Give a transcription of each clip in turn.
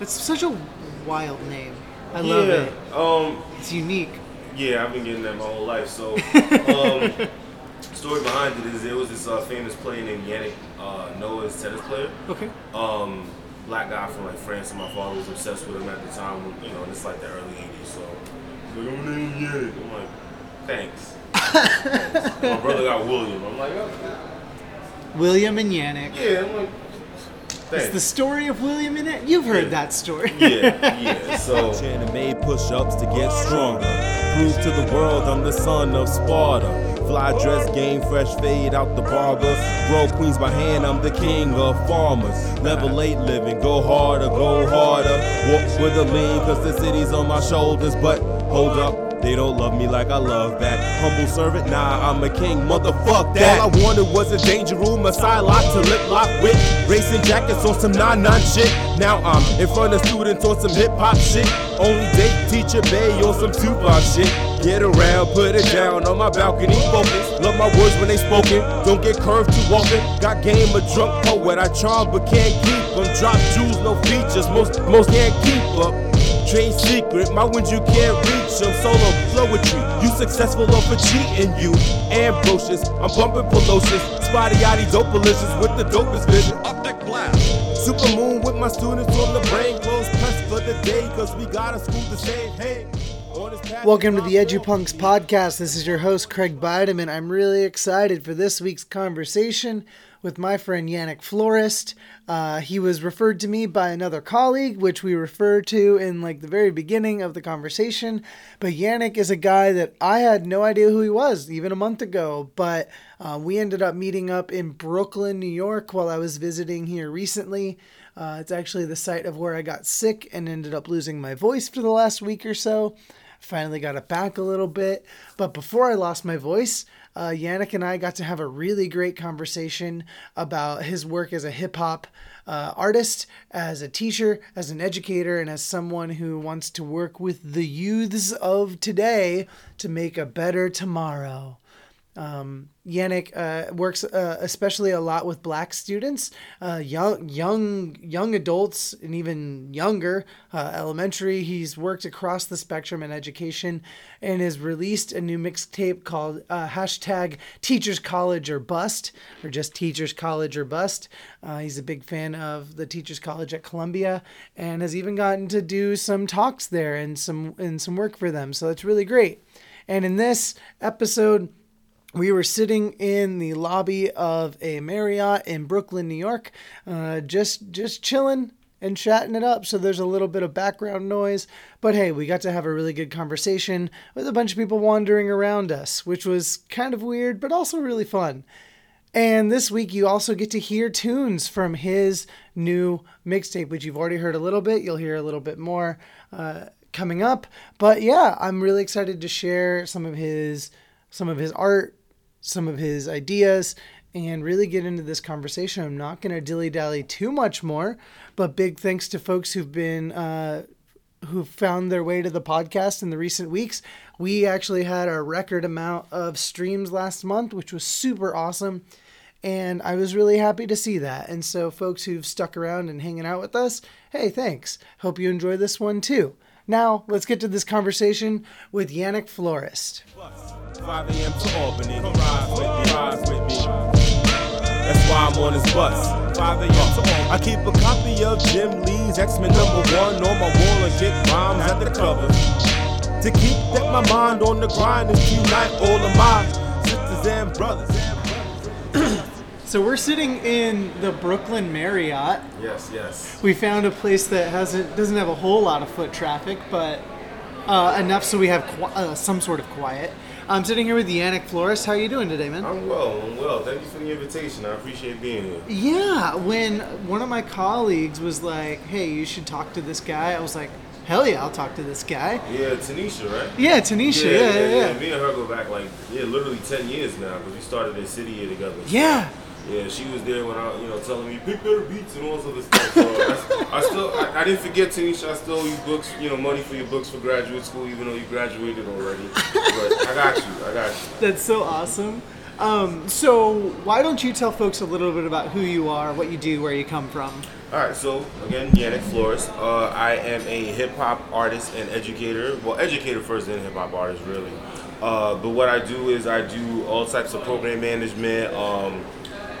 It's such a wild name. I love it. Um, It's unique. yeah, I've been getting that my whole life. So, um, story behind it is there was this uh, famous player named Yannick uh, Noah's tennis player. Okay. Um, black guy from like France, and my father was obsessed with him at the time. You know, and it's like the early '80s. So, he's like, "I'm named Yannick." I'm like, "Thanks." Thanks. My brother got William. I'm like, "Oh, William and Yannick. yeah." I'm like, "Thanks." It's the story of William and Yannick. You've heard Yeah. that story. yeah, yeah. So. and made push-ups to get stronger. Prove to the world I'm the son of Sparta. Fly dress game, fresh fade out the barber. Grow queens by hand, I'm the king of farmers. Never late living, go harder, go harder. Walk with a lean, cause the city's on my shoulders. But hold up. They don't love me like I love back. Humble servant, nah, I'm a king, motherfuck that. All I wanted was a danger room, a side lock to lip lock with. Racing jackets on some 9 9 shit. Now I'm in front of students on some hip hop shit. Only date teacher Bay on some Tupac shit. Get around, put it down on my balcony, focus. Love my words when they spoken. Don't get curved too often. Got game a drunk poet. I charm but can't keep them. Drop jewels, no features. Most most can't keep up. Trade secret, my wins you can't reach them. Solo poetry, you successful off of cheating. You ambitious, I'm bumping Pelosius. Spotty yachty dopalicious with the dopest vision. Optic blast. Super moon with my students on the brain. Close press for the day, cause we got a school to save. Hey. on this path Welcome to the I'm EduPunks podcast. This is your host, Craig Bideman. I'm really excited for this week's conversation with my friend Yannick Flores. Uh, he was referred to me by another colleague, which we refer to in like the very beginning of the conversation. But Yannick is a guy that I had no idea who he was even a month ago. But uh, we ended up meeting up in Brooklyn, New York, while I was visiting here recently. Uh, it's actually the site of where I got sick and ended up losing my voice for the last week or so. Finally got it back a little bit. But before I lost my voice, uh, Yannick and I got to have a really great conversation about his work as a hip hop uh, artist, as a teacher, as an educator, and as someone who wants to work with the youths of today to make a better tomorrow. Um, Yannick uh, works uh, especially a lot with black students, uh, young, young, young adults, and even younger uh, elementary. He's worked across the spectrum in education, and has released a new mixtape called uh, hashtag Teachers College or Bust, or just Teachers College or Bust. Uh, he's a big fan of the Teachers College at Columbia, and has even gotten to do some talks there and some and some work for them. So it's really great. And in this episode we were sitting in the lobby of a Marriott in Brooklyn, New York, uh, just just chilling and chatting it up. So there's a little bit of background noise, but hey, we got to have a really good conversation with a bunch of people wandering around us, which was kind of weird, but also really fun. And this week, you also get to hear tunes from his new mixtape, which you've already heard a little bit. You'll hear a little bit more uh, coming up. But yeah, I'm really excited to share some of his some of his art, some of his ideas, and really get into this conversation. I'm not going to dilly dally too much more, but big thanks to folks who've been. Uh, who found their way to the podcast in the recent weeks. We actually had a record amount of streams last month, which was super awesome. And I was really happy to see that. And so, folks who've stuck around and hanging out with us, hey, thanks. Hope you enjoy this one too. Now, let's get to this conversation with Yannick Flores. 5 a.m. to Albany. Come ride with me, ride with me. That's why I'm on this bus. 5 a.m. to Albany. I keep a copy of Jim Lee's X-Men number one on my wall and get rhymes at the covers. To keep that my mind on the grind and unite all of my sisters and brothers. So, we're sitting in the Brooklyn Marriott. Yes, yes. We found a place that hasn't doesn't have a whole lot of foot traffic, but uh, enough so we have qu- uh, some sort of quiet. I'm sitting here with Yannick Flores. How are you doing today, man? I'm well. I'm well. Thank you for the invitation. I appreciate being here. Yeah, when one of my colleagues was like, "Hey, you should talk to this guy," I was like, "Hell yeah, I'll talk to this guy." Yeah, Tanisha, right? Yeah, Tanisha. Yeah, yeah, yeah. Me and her go back like yeah, literally ten years now because we started in City Year together. Yeah. Yeah, she was there when I, you know, telling me pick better beats and all sorts of stuff. So I, I still, I, I didn't forget Tanisha. I still owe you books, you know, money for your books for graduate school, even though you graduated already. But I got you. I got you. That's so awesome. Um, so why don't you tell folks a little bit about who you are, what you do, where you come from? All right, so again, Yannick Flores. Uh, I am a hip hop artist and educator. Well, educator first, then hip hop artist, really. Uh, but what I do is I do all types of program management, um,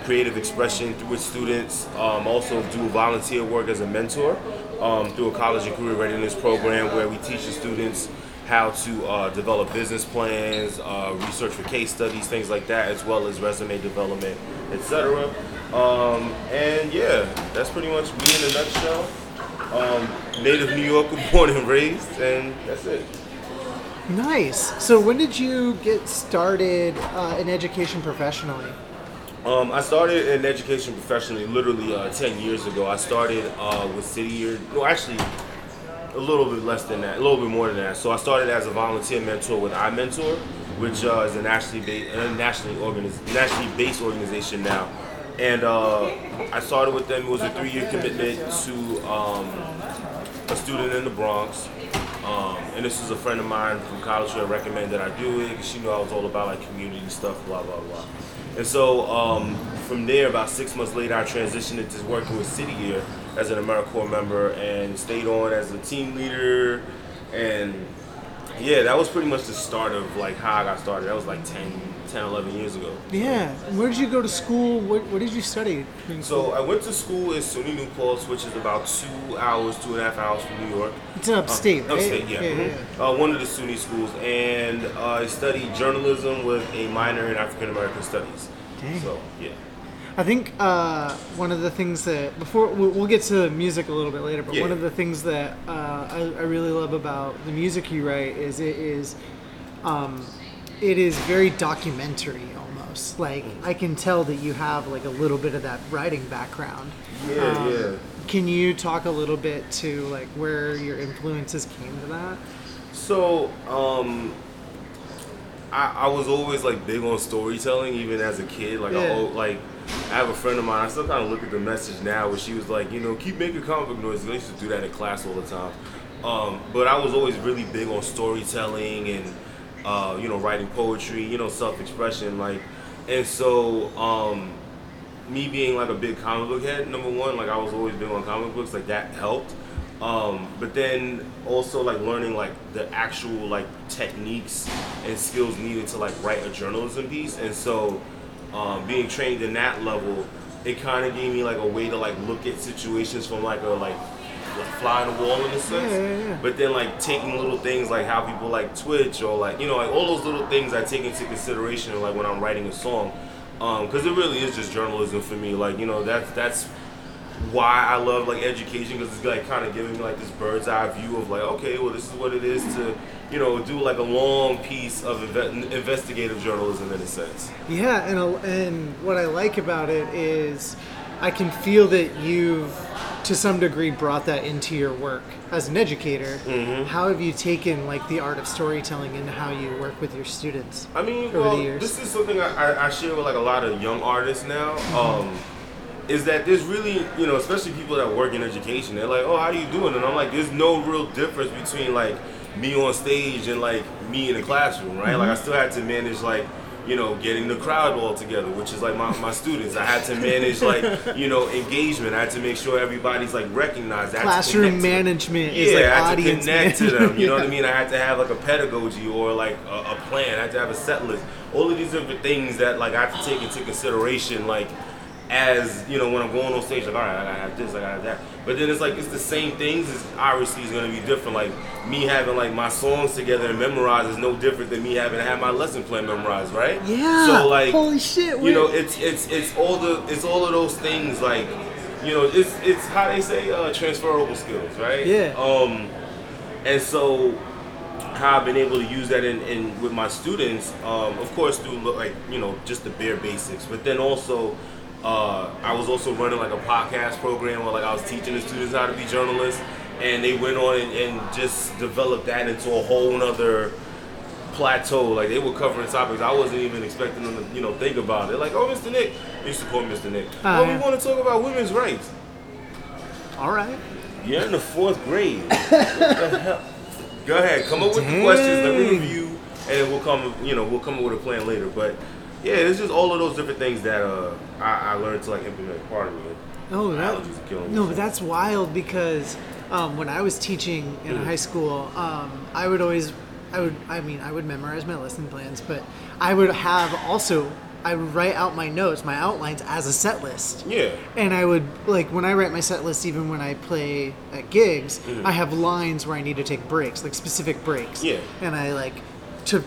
creative expression through with students. Um, also do volunteer work as a mentor um, through a college and career readiness program where we teach the students how to uh, develop business plans, uh, research for case studies, things like that, as well as resume development, etc. Um, and yeah, that's pretty much me in a nutshell. Um, native New Yorker, born and raised, and that's it. Nice. So when did you get started uh, in education professionally? Um, I started in education professionally literally uh, 10 years ago. I started uh, with City Year, no, actually a little bit less than that, a little bit more than that. So I started as a volunteer mentor with iMentor, which uh, is a nationally based, a nationally organiz- nationally based organization now. And uh, I started with them. It was a three-year commitment to um, a student in the Bronx. Um, and this is a friend of mine from college who had recommended that I do it because she knew I was all about like community stuff, blah blah blah. And so um, from there, about six months later, I transitioned into working with City Year as an AmeriCorps member and stayed on as a team leader. And yeah, that was pretty much the start of like how I got started. That was like 10, 10 11 years ago. Yeah. Where did you go to school? What, what did you study? So? I went to school in SUNY New Paltz, which is about two hours, two and a half hours from New York. it's upstate, Uh, right? Upstate, yeah. yeah, mhm. Uh, one of the SUNY schools, and uh, I studied journalism with a minor in African American Studies. Dang. So yeah. I think uh, one of the things that before we'll, we'll get to music a little bit later, but Yeah. one of the things that uh, I, I really love about the music you write is it is um, it is very documentary almost. Like I can tell that you have like a little bit of that writing background. Yeah, Um, yeah. Can you talk a little bit to like where your influences came to that? So, um, I, I was always like big on storytelling, even as a kid. Like, I, Yeah. al- like I have a friend of mine. I still kind of look at the message now, where she was like, you know, keep making comic book noises. I used to do that in class all the time. Um, but I was always really big on storytelling and uh, you know writing poetry, you know, self-expression, like. And so, um, me being like a big comic book head, number one, like I was always big on comic books, like that helped. Um, but then also like learning like the actual like techniques and skills needed to like write a journalism piece, and so um, being trained in that level, it kind of gave me like a way to like look at situations from like a like, like fly on the wall in a sense. Yeah, yeah. But then like taking little things like how people like Twitch or like you know like all those little things I take into consideration like when I'm writing a song, um, because it really is just journalism for me. Like you know that's that's why I love like education because it's like kind of giving me like this bird's eye view of like okay well this is what it is to you know do like a long piece of inve- investigative journalism in a sense. Yeah, and and what I like about it is I can feel that you've to some degree brought that into your work as an educator. Mm-hmm. How have you taken like the art of storytelling into how you work with your students? I mean, over well, the years? this is something I, I, share with like a lot of young artists now. Um, is that there's really, you know, especially people that work in education, they're like, oh, how are you doing? And I'm like, there's no real difference between like me on stage and like me in the classroom, right? Like I Mm-hmm. still had to manage like, you know, getting the crowd all together, which is like my, my students. I had to manage like, you know, engagement. I had to make sure everybody's like recognized. I Classroom management Yeah, is like I had audience to connect to them. management. You know what I mean? I had to have like a pedagogy or like a, a plan. I had to have a set list. All of these different things that like I have to take into consideration, like as you know when I'm going on stage. Like, all right, I gotta have this, I gotta have that. But then it's like it's the same things. It's obviously it's gonna be different. Like me having like my songs together and memorized is no different than me having to have my lesson plan memorized, right? Yeah. So like, holy shit. you know, it's it's it's all the it's all of those things like, you know, it's it's how they say uh, transferable skills, right? Yeah. Um, and so how I've been able to use that in, in with my students, um, of course through like you know just the bare basics, but then also. Uh, I was also running like a podcast program where like I was teaching the students how to be journalists, and they went on and, and just developed that into a whole nother plateau. Like they were covering topics I wasn't even expecting them to, you know, think about. They're like, "Oh, Mr. Nick," they used to call Mr. Nick. Oh, yeah. we want to talk about women's rights. all right. You're in the fourth grade. what the hell? Go ahead, come up with the questions. Let me review, and we'll come. You know, we'll come up with a plan later. But yeah, it's just all of those different things that uh, I, I learned to like implement part of me. Oh, that, Allergies are killing me. no, but that's wild because um, when I was teaching in Mm. high school, um, I would always, I would, I mean, I would memorize my lesson plans, but I would have also, I would write out my notes, my outlines as a set list. Yeah. And I would like when I write my set list, even when I play at gigs, I have lines where I need to take breaks, like specific breaks. Yeah. And I like to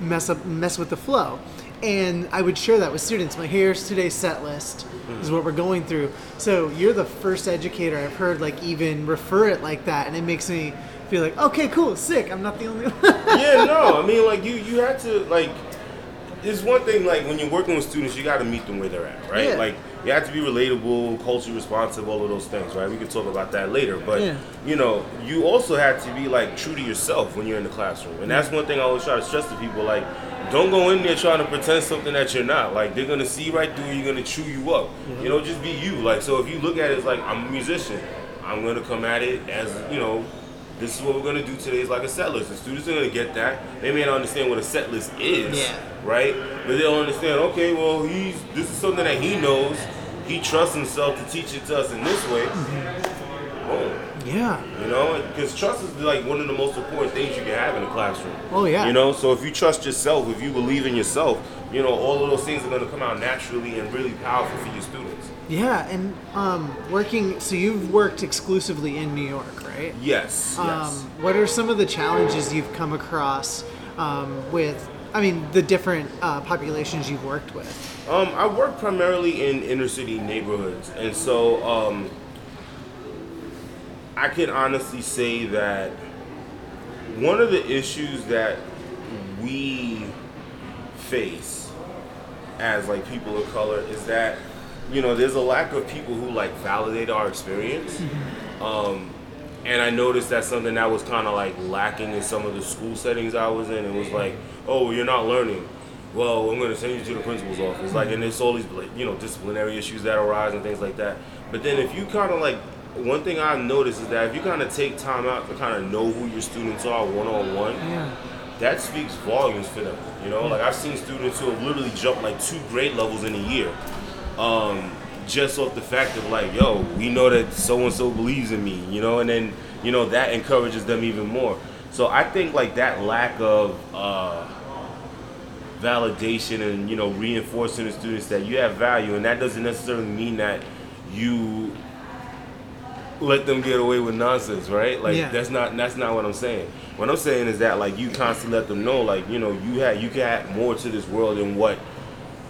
mess up, mess with the flow. And I would share that with students. I'm like, here's today's set list. Is what we're going through. So you're the first educator I've heard like even refer it like that, and it makes me feel like, okay, cool, sick. I'm not the only one. yeah, no. I mean, like you, you had to like. It's one thing like when you're working with students, you got to meet them where they're at, right? Yeah. Like you have to be relatable, culturally responsive, all of those things, right? We can talk about that later, but Yeah. you know, you also have to be like true to yourself when you're in the classroom, and that's one thing I always try to stress to people: like, don't go in there trying to pretend something that you're not. Like they're gonna see right through you, you're gonna chew you up. You know, just be you. Like so, if you look at it as like I'm a musician, I'm gonna come at it as you know this is what we're gonna do today is like a set list. The students are gonna get that. They may not understand what a set list is, Yeah. right? But they'll understand, okay, well he's this is something that he knows. He trusts himself to teach it to us in this way. Boom. Yeah. You know, because trust is like one of the most important things you can have in a classroom. Oh, yeah. You know, so if you trust yourself, if you believe in yourself, you know, all of those things are going to come out naturally and really powerful for your students. Yeah, and um, working. So you've worked exclusively in New York, right? Yes. Um, Yes. what are some of the challenges you've come across um, with, I mean, the different uh, populations you've worked with? Um, I work primarily in inner city neighborhoods, and so um, I can honestly say that one of the issues that we face as like people of color is that you know there's a lack of people who like validate our experience. Um, and I noticed that's something that was kind of like lacking in some of the school settings I was in. It was like, oh, you're not learning. Well, I'm going to send you to the principal's office. Like, and there's all these, like, you know, disciplinary issues that arise and things like that. But then if you kind of like, one thing I've noticed is that if you kind of take time out to kind of know who your students are one on one, that speaks volumes for them. You know, like I've seen students who have literally jumped like two grade levels in a year, um, just off the fact of like, yo, we know that so and so believes in me. You know, and then you know that encourages them even more. So I think like that lack of uh, validation and you know reinforcing the students that you have value, and that doesn't necessarily mean that you let them get away with nonsense, right? Like Yeah. that's not that's not what I'm saying. What I'm saying is that like you constantly let them know, like you know, you have you can add more to this world than what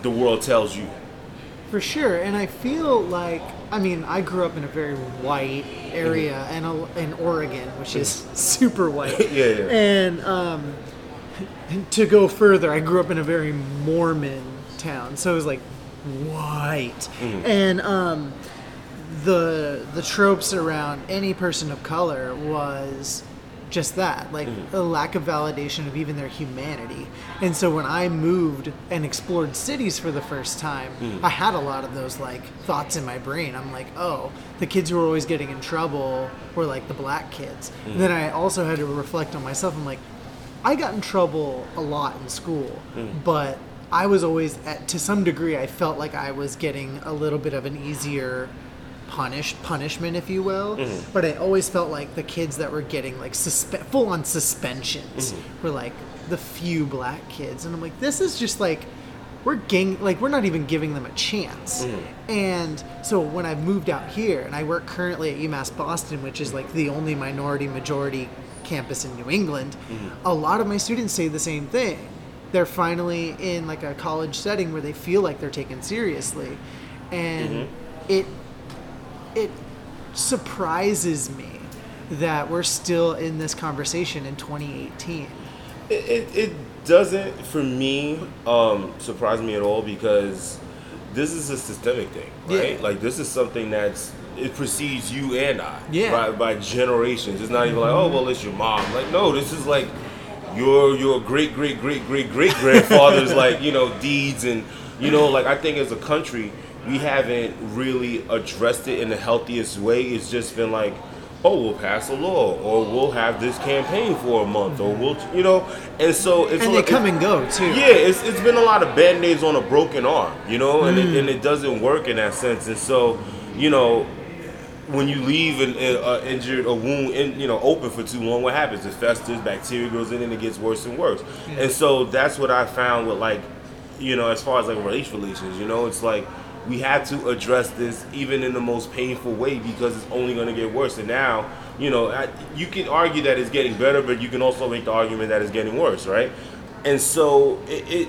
the world tells you. For sure, and I feel like I mean I grew up in a very white area and in Oregon, which is super white. Yeah, yeah. And um, to go further, I grew up in a very Mormon town, so it was like white, and um, the the tropes around any person of color was just that like mm-hmm. a lack of validation of even their humanity. And so when i moved and explored cities for the first time mm. i had a lot of those like thoughts in my brain. I'm like oh the kids who were always getting in trouble were like the black kids. And then i also had to reflect on myself. I'm like i got in trouble a lot in school mm. but i was always at, to some degree i felt like i was getting a little bit of an easier punish punishment, if you will. Mm-hmm. But I always felt like the kids that were getting like suspe- full on suspensions mm-hmm. were like the few black kids, and I'm like, this is just like we're gang like we're not even giving them a chance. Mm-hmm. And so when I moved out here, and I work currently at UMass Boston, which is like the only minority majority campus in New England, a lot of my students say the same thing. They're finally in like a college setting where they feel like they're taken seriously, and it it surprises me that we're still in this conversation in 2018. It, it, it doesn't, for me, um, surprise me at all because this is a systemic thing, right? Yeah. Like this is something that's it precedes you and I, Yeah. by, by generations. It's not even like, oh well, it's your mom. Like no, this is like your your great great great great great grandfather's like you know deeds and you know like I think as a country we haven't really addressed it in the healthiest way. It's just been like. Oh, we'll pass a law, or we'll have this campaign for a month, or we'll, you know, and so it's And they like- come and go too. yeah, it's, it's been a lot of band aids on a broken arm, you know, and, it, and it doesn't work in that sense. And so, you know, when you leave an uh, injured a wound in, you know open for too long, what happens? It festers, bacteria goes in, and it gets worse and worse. And so that's what I found with like, you know, as far as like race relations, you know, it's like we have to address this even in the most painful way because it's only going to get worse. And now, you know, I, you can argue that it's getting better, but you can also make the argument that it's getting worse, right? And so it, it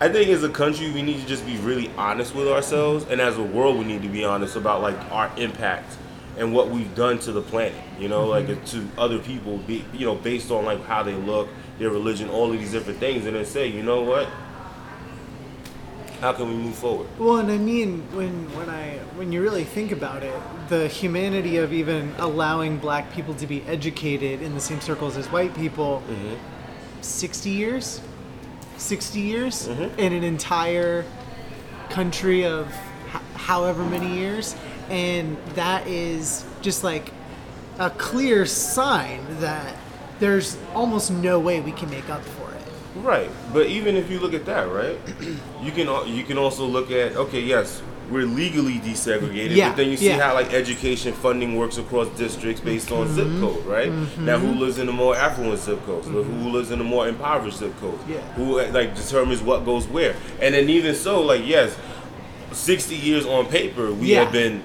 I think as a country we need to just be really honest with ourselves, and as a world we need to be honest about like our impact and what we've done to the planet. You know, like mm-hmm. to other people, be you know based on like how they look, their religion, all of these different things, and then say, you know what? How can we move forward? Well, and I mean, when when I when you really think about it, the humanity of even allowing black people to be educated in the same circles as white people, mm-hmm. sixty years, sixty years mm-hmm. in an entire country of h- however many years, and that is just like a clear sign that there's almost no way we can make up. Right, but even if you look at that, right, you can you can also look at okay, yes, we're legally desegregated, Yeah, but then you see yeah. how like education funding works across districts based on zip Mm-hmm. code, right? Now, who lives in the more affluent zip codes? Who lives in the more impoverished zip codes? Yeah. Who like determines what goes where? And then even so, like yes, sixty years on paper, we Yeah. have been,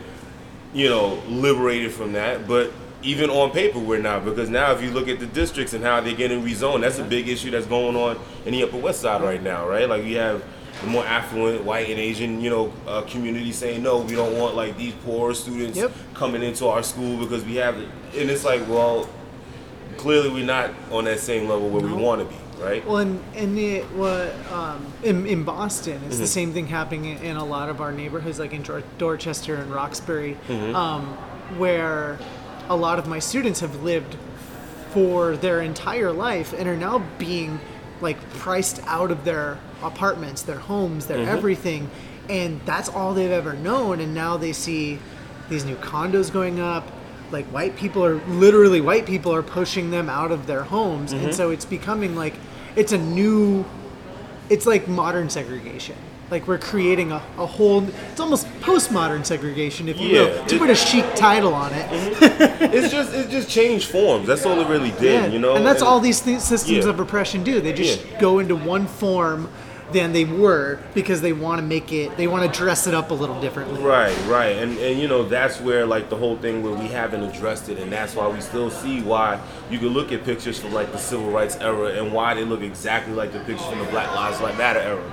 you know, liberated from that, but. Even on paper, we're not because now, if you look at the districts and how they're getting rezoned, that's a big issue that's going on in the Upper West Side right now, right? Like you have the more affluent white and Asian, you know, uh, community saying no, we don't want like these poor students Yep. coming into our school because we have, and it's like, well, clearly we're not on that same level where we want to be, right? Well, and, and it, what um, in, in Boston, it's Mm-hmm. the same thing happening in, in a lot of our neighborhoods, like in Dor- Dorchester and Roxbury, Mm-hmm. um, where a lot of my students have lived for their entire life and are now being like priced out of their apartments, their homes, Mm-hmm. their everything, and that's all they've ever known. And now they see these new condos going up. Like white people are literally white people are pushing them out of their homes, Mm-hmm. and so it's becoming like it's a new. It's like modern segregation. Like we're creating a, a whole. It's almost postmodern segregation, if you Yeah, will, to it- put a chic title on it. it's just it just changed forms. That's all it really did, you know. and that's all these th- systems Yeah. of oppression do. They just Yeah. go into one form than they were because they want to make it. They want to dress it up a little differently. Right, right, and and you know that's where like the whole thing where we haven't addressed it, and that's why we still see why you can look at pictures from like the civil rights era and why they look exactly like the pictures from the Black Lives Matter era,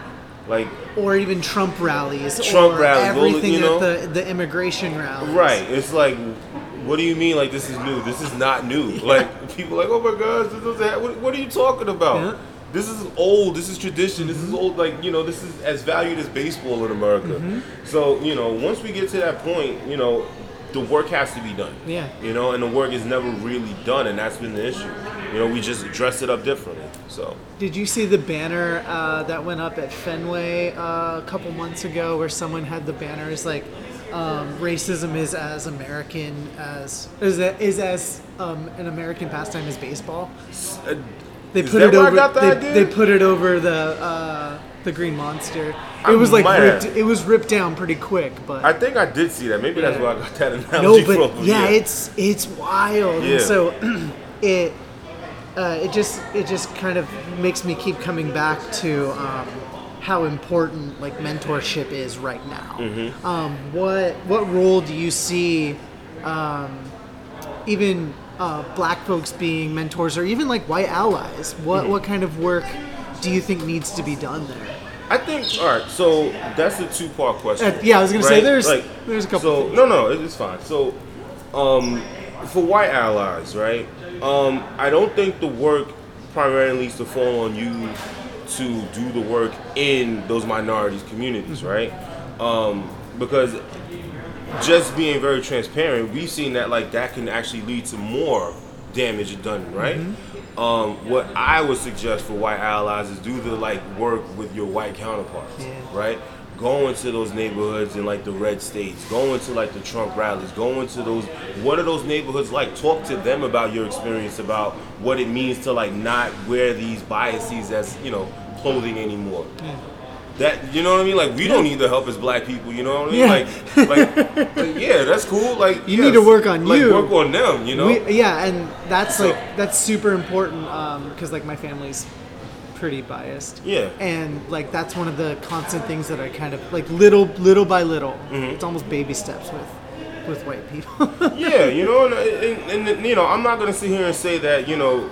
like Or even Trump rallies. Trump rallies, Everything you know? at the the immigration rallies. right. It's like, what do you mean like this is new? This is not new. Like people are like, oh my gosh, this doesn't. What, what are you talking about? Yeah. This is old. This is tradition. This is mm-hmm. old. Like you know, this is as valued as baseball in America. Mm-hmm. So you know, once we get to that point, you know, the work has to be done. Yeah. You know, and the work is never really done, and that's been the issue. You know, we just dress it up differently. So Did you see the banner uh, that went up at Fenway uh, a couple months ago, where someone had the banners like um, "Racism is as American as is, a, is as um, an American pastime as baseball." uh, They put it over. the they, they put it over the uh, the Green Monster. It I was like ripped, it was ripped down pretty quick, but I think I did see that. Maybe that's why I got that analogy no, but from. yeah, it's it's wild. Yeah. And so it uh, it just it just kind of makes me keep coming back to um, how important like mentorship is right now. Mm-hmm. Um, what what role do you see um, even uh, black folks being mentors or even like white allies? What Mm-hmm. what kind of work do you think needs to be done there? I think all right. So that's a two-part question. Uh, yeah, I was gonna say there's- there's a couple So no, no, it's fine. So, um, for white allies, right? Um, I don't think the work primarily needs to fall on you to do the work in those minorities communities, right? Um, because just being very transparent, we've seen that like that can actually lead to more damage done, right? Um, what I would suggest for white allies is do the like work with your white counterparts, Yeah. right? Go to those neighborhoods in like the red states. going to like the Trump rallies. going to those. What are those neighborhoods like? Talk to them about your experience, about what it means to like not wear these biases as you know clothing anymore that you know what I mean? Like we don't need the help as black people. You know what I mean? Yeah. Like, like, like, yeah, that's cool. Like You need to work on like, you. Work on them. You know? We, yeah, and that's So- like that's super important um, because like my family's pretty biased. Yeah. And like that's one of the constant things that I kind of like little little by little. Mm-hmm. It's almost baby steps with with white people. yeah, you know, and, and, and you know, I'm not gonna sit here and say that you know,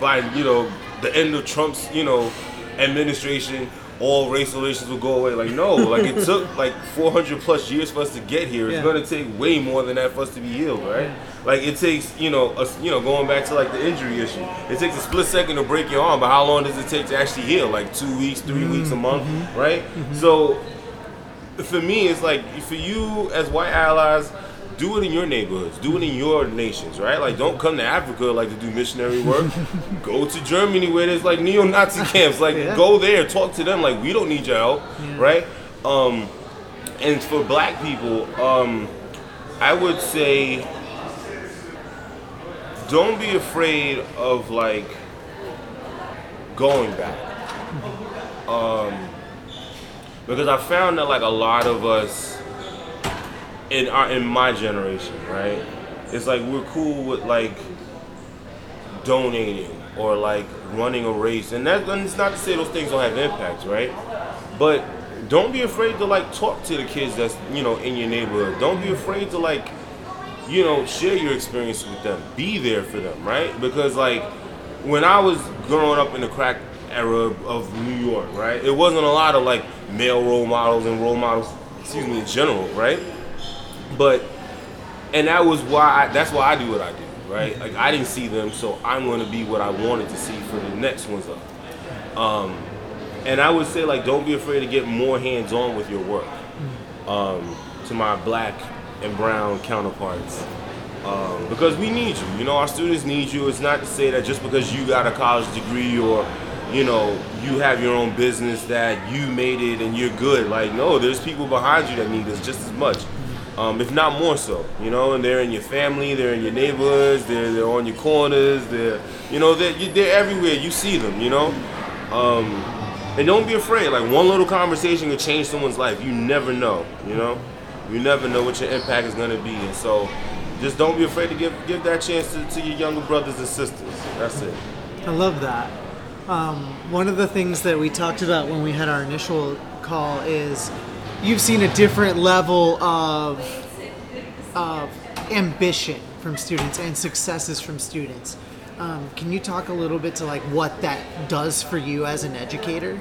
by you know the end of Trump's you know administration, all race relations will go away. Like no, like it took like 400 plus years for us to get here. It's Yeah. gonna take way more than that for us to be healed, right? Like it takes you know, us, you know, going back to like the injury issue. It takes a split second to break your arm, but how long does it take to actually heal? Like two weeks, 3 weeks, a month, right? So for me, it's like for you as white allies, do it in your neighborhoods, do it in your nations, right? Like, don't come to Africa like to do missionary work. go to Germany where there's like neo-Nazi camps. Like, Yeah. go there, talk to them. Like, we don't need your help, Yeah. right? Um, and for black people, um, I would say, don't be afraid of like going back. Um, because I found that like a lot of us in our in my generation, right? It's like we're cool with like donating or like running a race, and that and it's not to say those things don't have impacts, right? But don't be afraid to like talk to the kids that's you know in your neighborhood. Don't be afraid to like you know share your experience with them. Be there for them, right? Because like when I was growing up in the crack era of New York, right? It wasn't a lot of like male role models and role models, excuse me, in general, right? But and that was why I, that's why I do what I do, right? Like I didn't see them, so I'm going to be what I wanted to see for the next ones up. Um, and I would say like don't be afraid to get more hands on with your work. Um, to my black and brown counterparts. Um, because we need you. You know, our students need you. It's not to say that just because you got a college degree or, you know, you have your own business that you made it and you're good. Like, no, there's people behind you that need us just as much, um, if not more so. You know, and they're in your family, they're in your neighborhoods, they're they're on your corners, they're, you know, they're they're everywhere. You see them. You know, um, and don't be afraid. Like one little conversation can change someone's life. You never know. You know, you never know what your impact is gonna be. And so, just don't be afraid to give give that chance to, to your younger brothers and sisters. That's it. I love that. Um, one of the things that we talked about when we had our initial call is you've seen a different level of of ambition from students and successes from students. Um, can you talk a little bit to like what that does for you as an educator,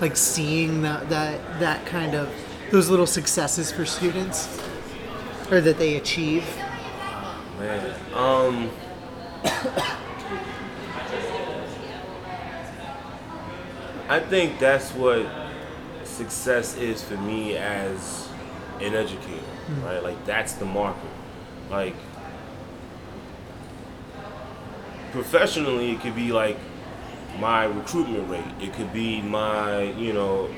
like seeing that that that kind of those little successes for students, or that they achieve? Man, um, I think that's what success is for me as an educator, right? Like that's the marker. Like professionally, it could be like my recruitment rate. It could be my, you know,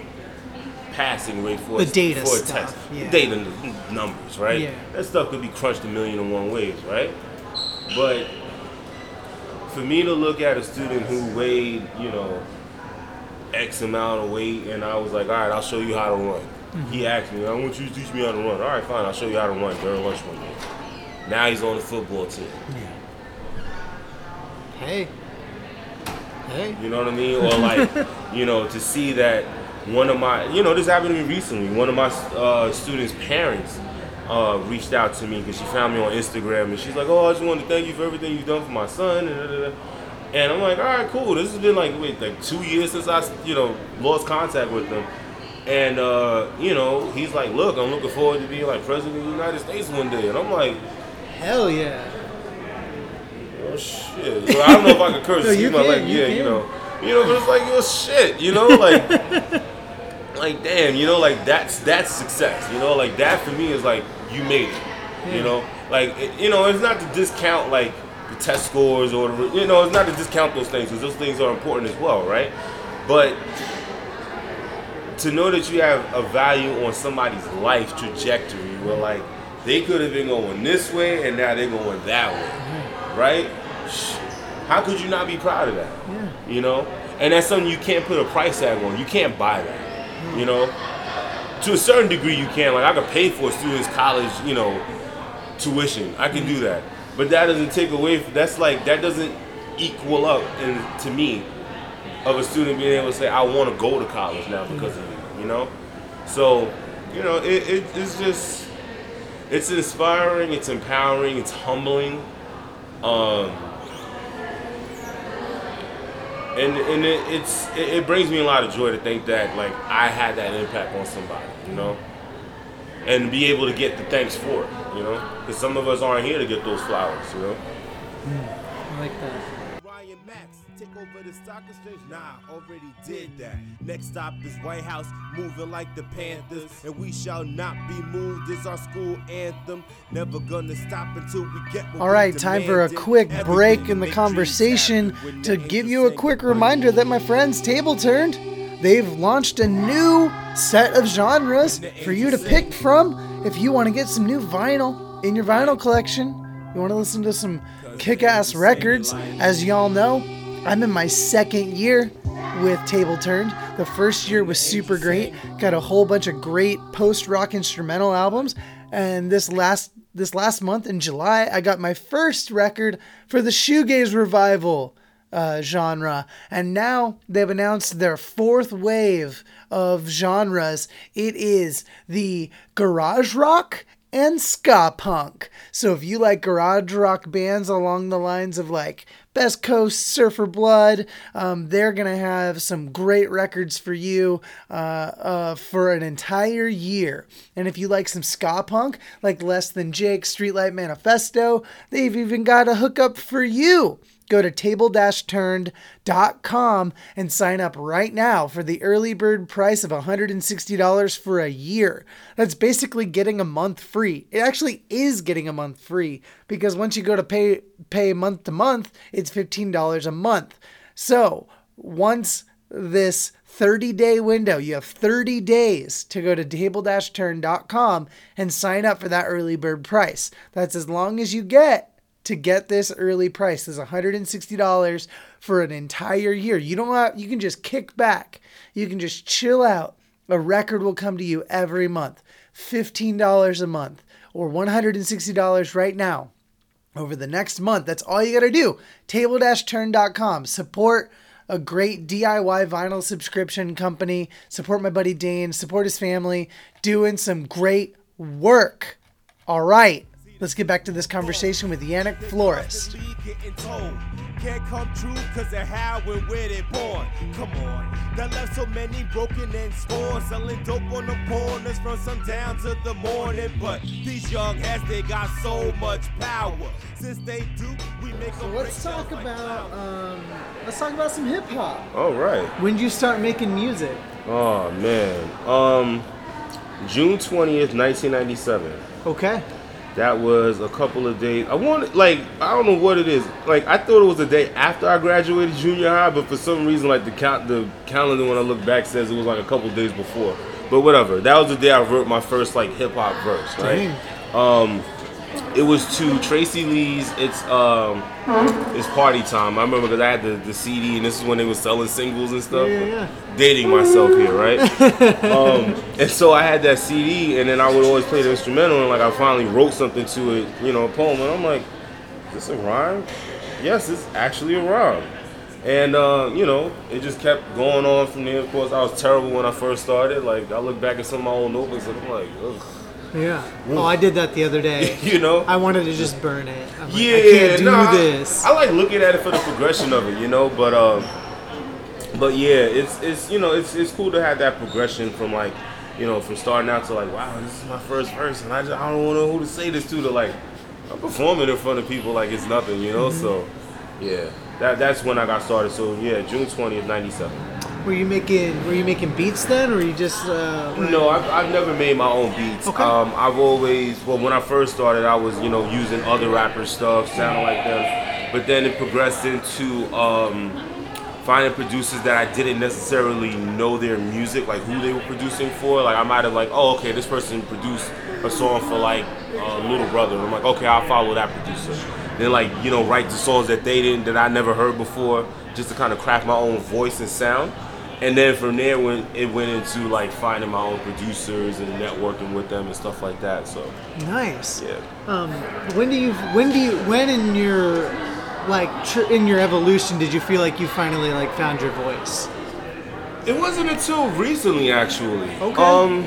passing rate for The data for a test. yeah. Data n- numbers, right? Yeah. That stuff could be crunched a million and one ways, right? But for me to look at a student who weighed, you know, X amount of weight, and I was like, all right, I'll show you how to run. Mm-hmm. He asked me, I want you to teach me how to run. All right, fine, I'll show you how to run during lunch one day. Now he's on the football team. Hey, hey, You know what I mean? Or like, you know, to see that one of my, you know, this happened to me recently. One of my uh, students' parents uh, reached out to me because she found me on Instagram and she's like, "Oh, I just wanted to thank you for everything you've done for my son." And, I'm like, "All right, cool. This has been like wait, like two years since I, you know, lost contact with them." And uh, you know, he's like, "Look, I'm looking forward to being like president of the United States one day." And I'm like, hell yeah. Oh shit! Well, I don't know if I can curse. No, you can, you Yeah, can. you know, you know, but it's like oh shit, you know, like, like damn, you know, like that's that's success. You know, like that for me is like you made it. You know, like it, you know, it's not to discount like the test scores or the, you know, it's not to discount those things because those things are important as well, right? But to know that you have a value on somebody's life trajectory where like they could have been going this way and now they're going that way, right? How could you not be proud of that? Yeah. You know, and that's something you can't put a price tag on. You can't buy that. You know, to a certain degree you can. Like I could pay for a student's college, you know, tuition. I can do that, but that doesn't take away. That's like that doesn't equal up, and to me, of a student being able to say, "I want to go to college now because of you." You know, so you know, it, it it's just it's inspiring, it's empowering, it's humbling. Um, and and it, it's it, it brings me a lot of joy to think that like I had that impact on somebody, you know, and be able to get the thanks for it, you know, because some of us aren't here to get those flowers, you know. Hmm. I like that. The stock exchange. Nah, already did that. Next stop is White House, moving like the Panthers, and we shall not be moved. Is our school anthem. Never gonna stop until we get. All we time for a quick break in the conversation to give you a quick reminder that my friends Table Turned, they've launched a new set of genres for you to pick from if you want to get some new vinyl in your vinyl collection. You want to listen to some kick-ass records. As y'all know, I'm in my second year with Table Turned. The first year was super great. Got a whole bunch of great post-rock instrumental albums, and this last this last month in July, I got my first record for the shoegaze revival uh, genre, and now they've announced their fourth wave of genres. It is the garage rock and ska punk. So if you like garage rock bands along the lines of like Best Coast, Surfer Blood, um, they're gonna have some great records for you uh, uh, for an entire year. And if you like some ska punk, like Less Than Jake, Streetlight Manifesto, they've even got a hookup for you. Go to table-turned.com and sign up right now for the early bird price of $160 for a year. That's basically getting a month free. It actually is getting a month free because once you go to pay pay month to month, it's $15 a month. So, once this 30 day window. You have 30 days to go to table-turn.com and sign up for that early bird price. That's as long as you get to get this early price. Is $160 for an entire year. You don't have, you can just kick back. You can just chill out. A record will come to you every month. $15 a month or $160 right now over the next month. That's all you got to do. Table-turn.com. Support a great DIY vinyl subscription company. Support my buddy Dane. Support his family. Doing some great work. All right. Let's get back to this conversation with Yannick Flores. Can't come true cause of how and where they born. Come on, that left so many broken and scorn. Selling dope on the corners from sundown to the morning. But these young heads, they got so much power. Since they do, we make them Let's talk about um, let's talk about some hip hop. All right. When did you start making music? Oh man. Um, June twentieth, nineteen ninety seven. Okay. That was a couple of days. I wanted like I don't know what it is. Like I thought it was the day after I graduated junior high, but for some reason like the count the calendar when I look back says it was like a couple days before. But whatever. That was the day I wrote my first like hip hop verse, right? Um it was to Tracey Lee's it's um it's party time. I remember because I had the, the CD and this is when they were selling singles and stuff. Yeah, yeah. Dating myself here, right? um, and so I had that CD, and then I would always play the instrumental, and like I finally wrote something to it, you know, a poem, and I'm like, "Is this a rhyme? Yes, it's actually a rhyme." And uh, you know, it just kept going on from there. Of course, I was terrible when I first started. Like I look back at some of my old notebooks, and I'm like, Ugh. Yeah. Oh, I did that the other day. you know. I wanted to just burn it. Like, yeah, I can't do no, I- this. I, like looking at it for the progression of it, you know. But um, but yeah, it's it's you know it's it's cool to have that progression from like you know from starting out to like wow this is my first verse and I just I don't know who to say this to to like I'm performing in front of people like it's nothing, you know. So yeah, that that's when I got started. So yeah, June twentieth, ninety seven. Were you making Were you making beats then, or you just? Uh, No, I've, I've never made my own beats. Okay. Um, I've always, well, when I first started, I was, you know, using other rappers' stuff, sounding like them. But then it progressed into um, finding producers that I didn't necessarily know their music, like who they were producing for. Like I might have like, oh, okay, this person produced a song for like uh, Little Brother. I'm like, okay, I'll follow that producer. Then like, you know, write the songs that they didn't, that I never heard before, just to kind of craft my own voice and sound. And then from there, when it went into like finding my own producers and networking with them and stuff like that. So Nice. yeah. Um, when do you when do you when in your like tr- in your evolution did you feel like you finally like found your voice? It wasn't until recently, actually. Okay. Um,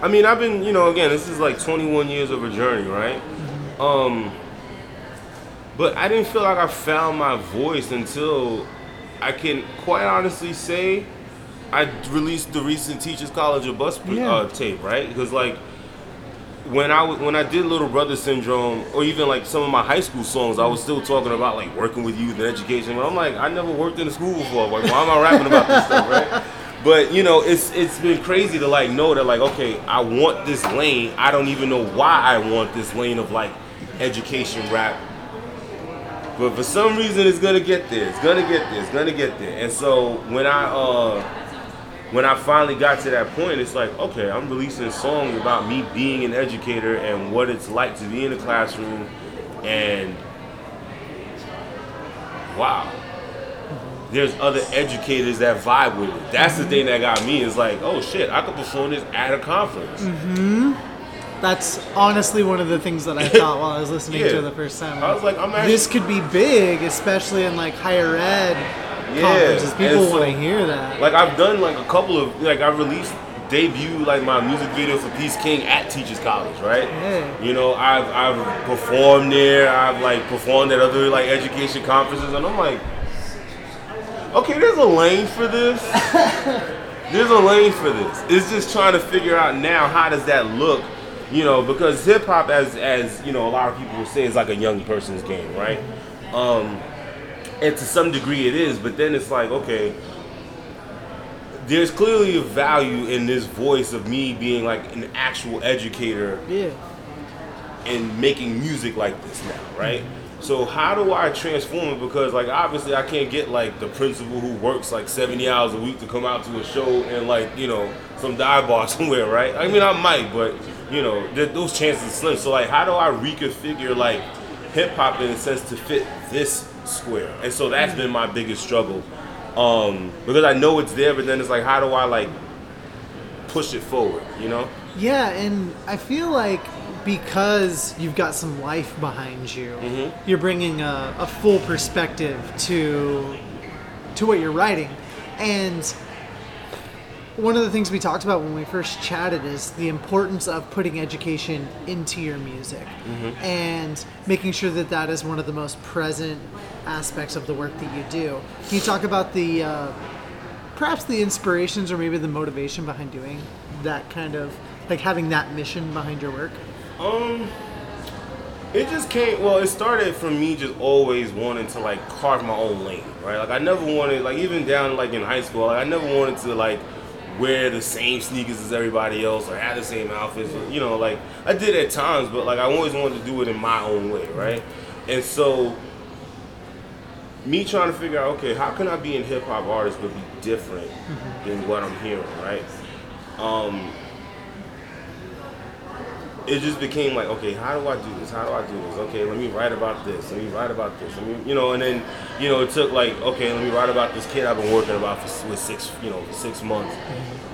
I mean, I've been, you know, again, this is like 21 years of a journey, right? Um, but I didn't feel like I found my voice until I can quite honestly say I released the recent Teachers College or Bust Yeah. uh, tape, right? Because like when I w- when I did Little Brother Syndrome, or even like some of my high school songs, I was still talking about like working with youth and education. But I'm like, I never worked in a school before. Like, why am I rapping about this stuff, right? But you know, it's it's been crazy to like know that like, okay, I want this lane. I don't even know why I want this lane of like education rap. But for some reason, it's gonna get there. It's gonna get there. It's gonna get there. And so when I uh when I finally got to that point, it's like, okay, I'm releasing songs about me being an educator and what it's like to be in a classroom, and wow, there's other educators that vibe with it. That's the thing that got me. Is like, oh shit, I could perform this at a conference. Mm-hmm. That's honestly one of the things that I thought while I was listening to it the first time. I was like, I'm actually this could be big, especially in like higher ed Yeah, conferences. People so- want to hear that. Like I've done like a couple of like I released debut like my music video for Peace King at Teachers College, right? Yeah. You know, I've I've performed there. I've like performed at other like education conferences, and I'm like, okay, there's a lane for this. there's a lane for this. It's just trying to figure out now how does that look, you know, because hip hop, as as you know, a lot of people say, is like a young person's game, right? Um, and to some degree it is, but then it's like, okay, there's clearly a value in this voice of me being like an actual educator yeah. and making music like this now, right? So how do I transform it? Because like obviously I can't get like the principal who works like 70 hours a week to come out to a show and like you know some dive bar somewhere, right? I mean I might, but you know th- those chances are slim. So like how do I reconfigure like hip hop in a sense to fit this square? And so that's been my biggest struggle um, because I know it's there, but then it's like how do I like push it forward? You know? Yeah, and I feel like because you've got some life behind you, Mm-hmm. you're bringing a, a full perspective to to what you're writing, and one of the things we talked about when we first chatted is the importance of putting education into your music and making sure that that is one of the most present aspects of the work that you do. Can you talk about the uh, perhaps the inspirations or maybe the motivation behind doing that kind of like having that mission behind your work? Um, it just came. Well, it started from me just always wanting to like carve my own lane, right? Like I never wanted, like even down like in high school, like I never wanted to like wear the same sneakers as everybody else or have the same outfits. You know, like I did at times, but like I always wanted to do it in my own way, right? And so me trying to figure out, okay, how can I be a hip hop artist but be different than what I'm hearing, right? Um, it just became like, okay, how do I do this? How do I do this? Okay, let me write about this. Let me write about this. Let me, you know, and then, you know, it took like, okay, let me write about this kid I've been working about for with six, you know, six months,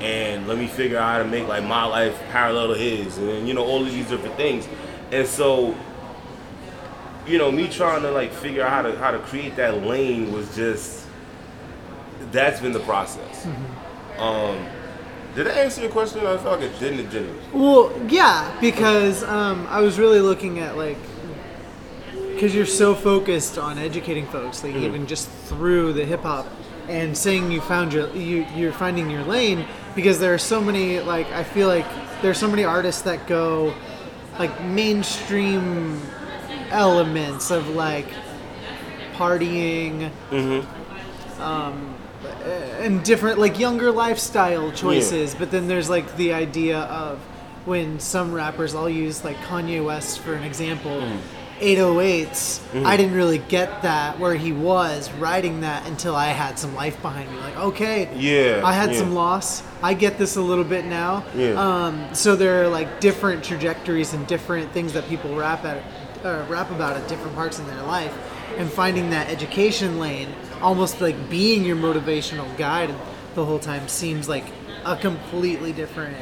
and let me figure out how to make like my life parallel to his, and then, you know, all of these different things, and so, you know, me trying to like figure out how to how to create that lane was just, that's been the process. Um, did I answer your question? I felt like it didn't. It didn't. Well, yeah, because um, I was really looking at like because you're so focused on educating folks, like even just through the hip hop, and saying you found your you you're finding your lane because there are so many like I feel like there's so many artists that go like mainstream elements of like partying um, and different like younger lifestyle choices. But then there's like the idea of when some rappers i'll use like kanye west for an example 808s i didn't really get that where he was writing that until i had some life behind me. Like okay Yeah, i had yeah. some loss. I get this a little bit now. Yeah. um, so there are like different trajectories and different things that people rap at uh, rap about at different parts in their life and finding that education lane almost like being your motivational guide the whole time seems like a completely different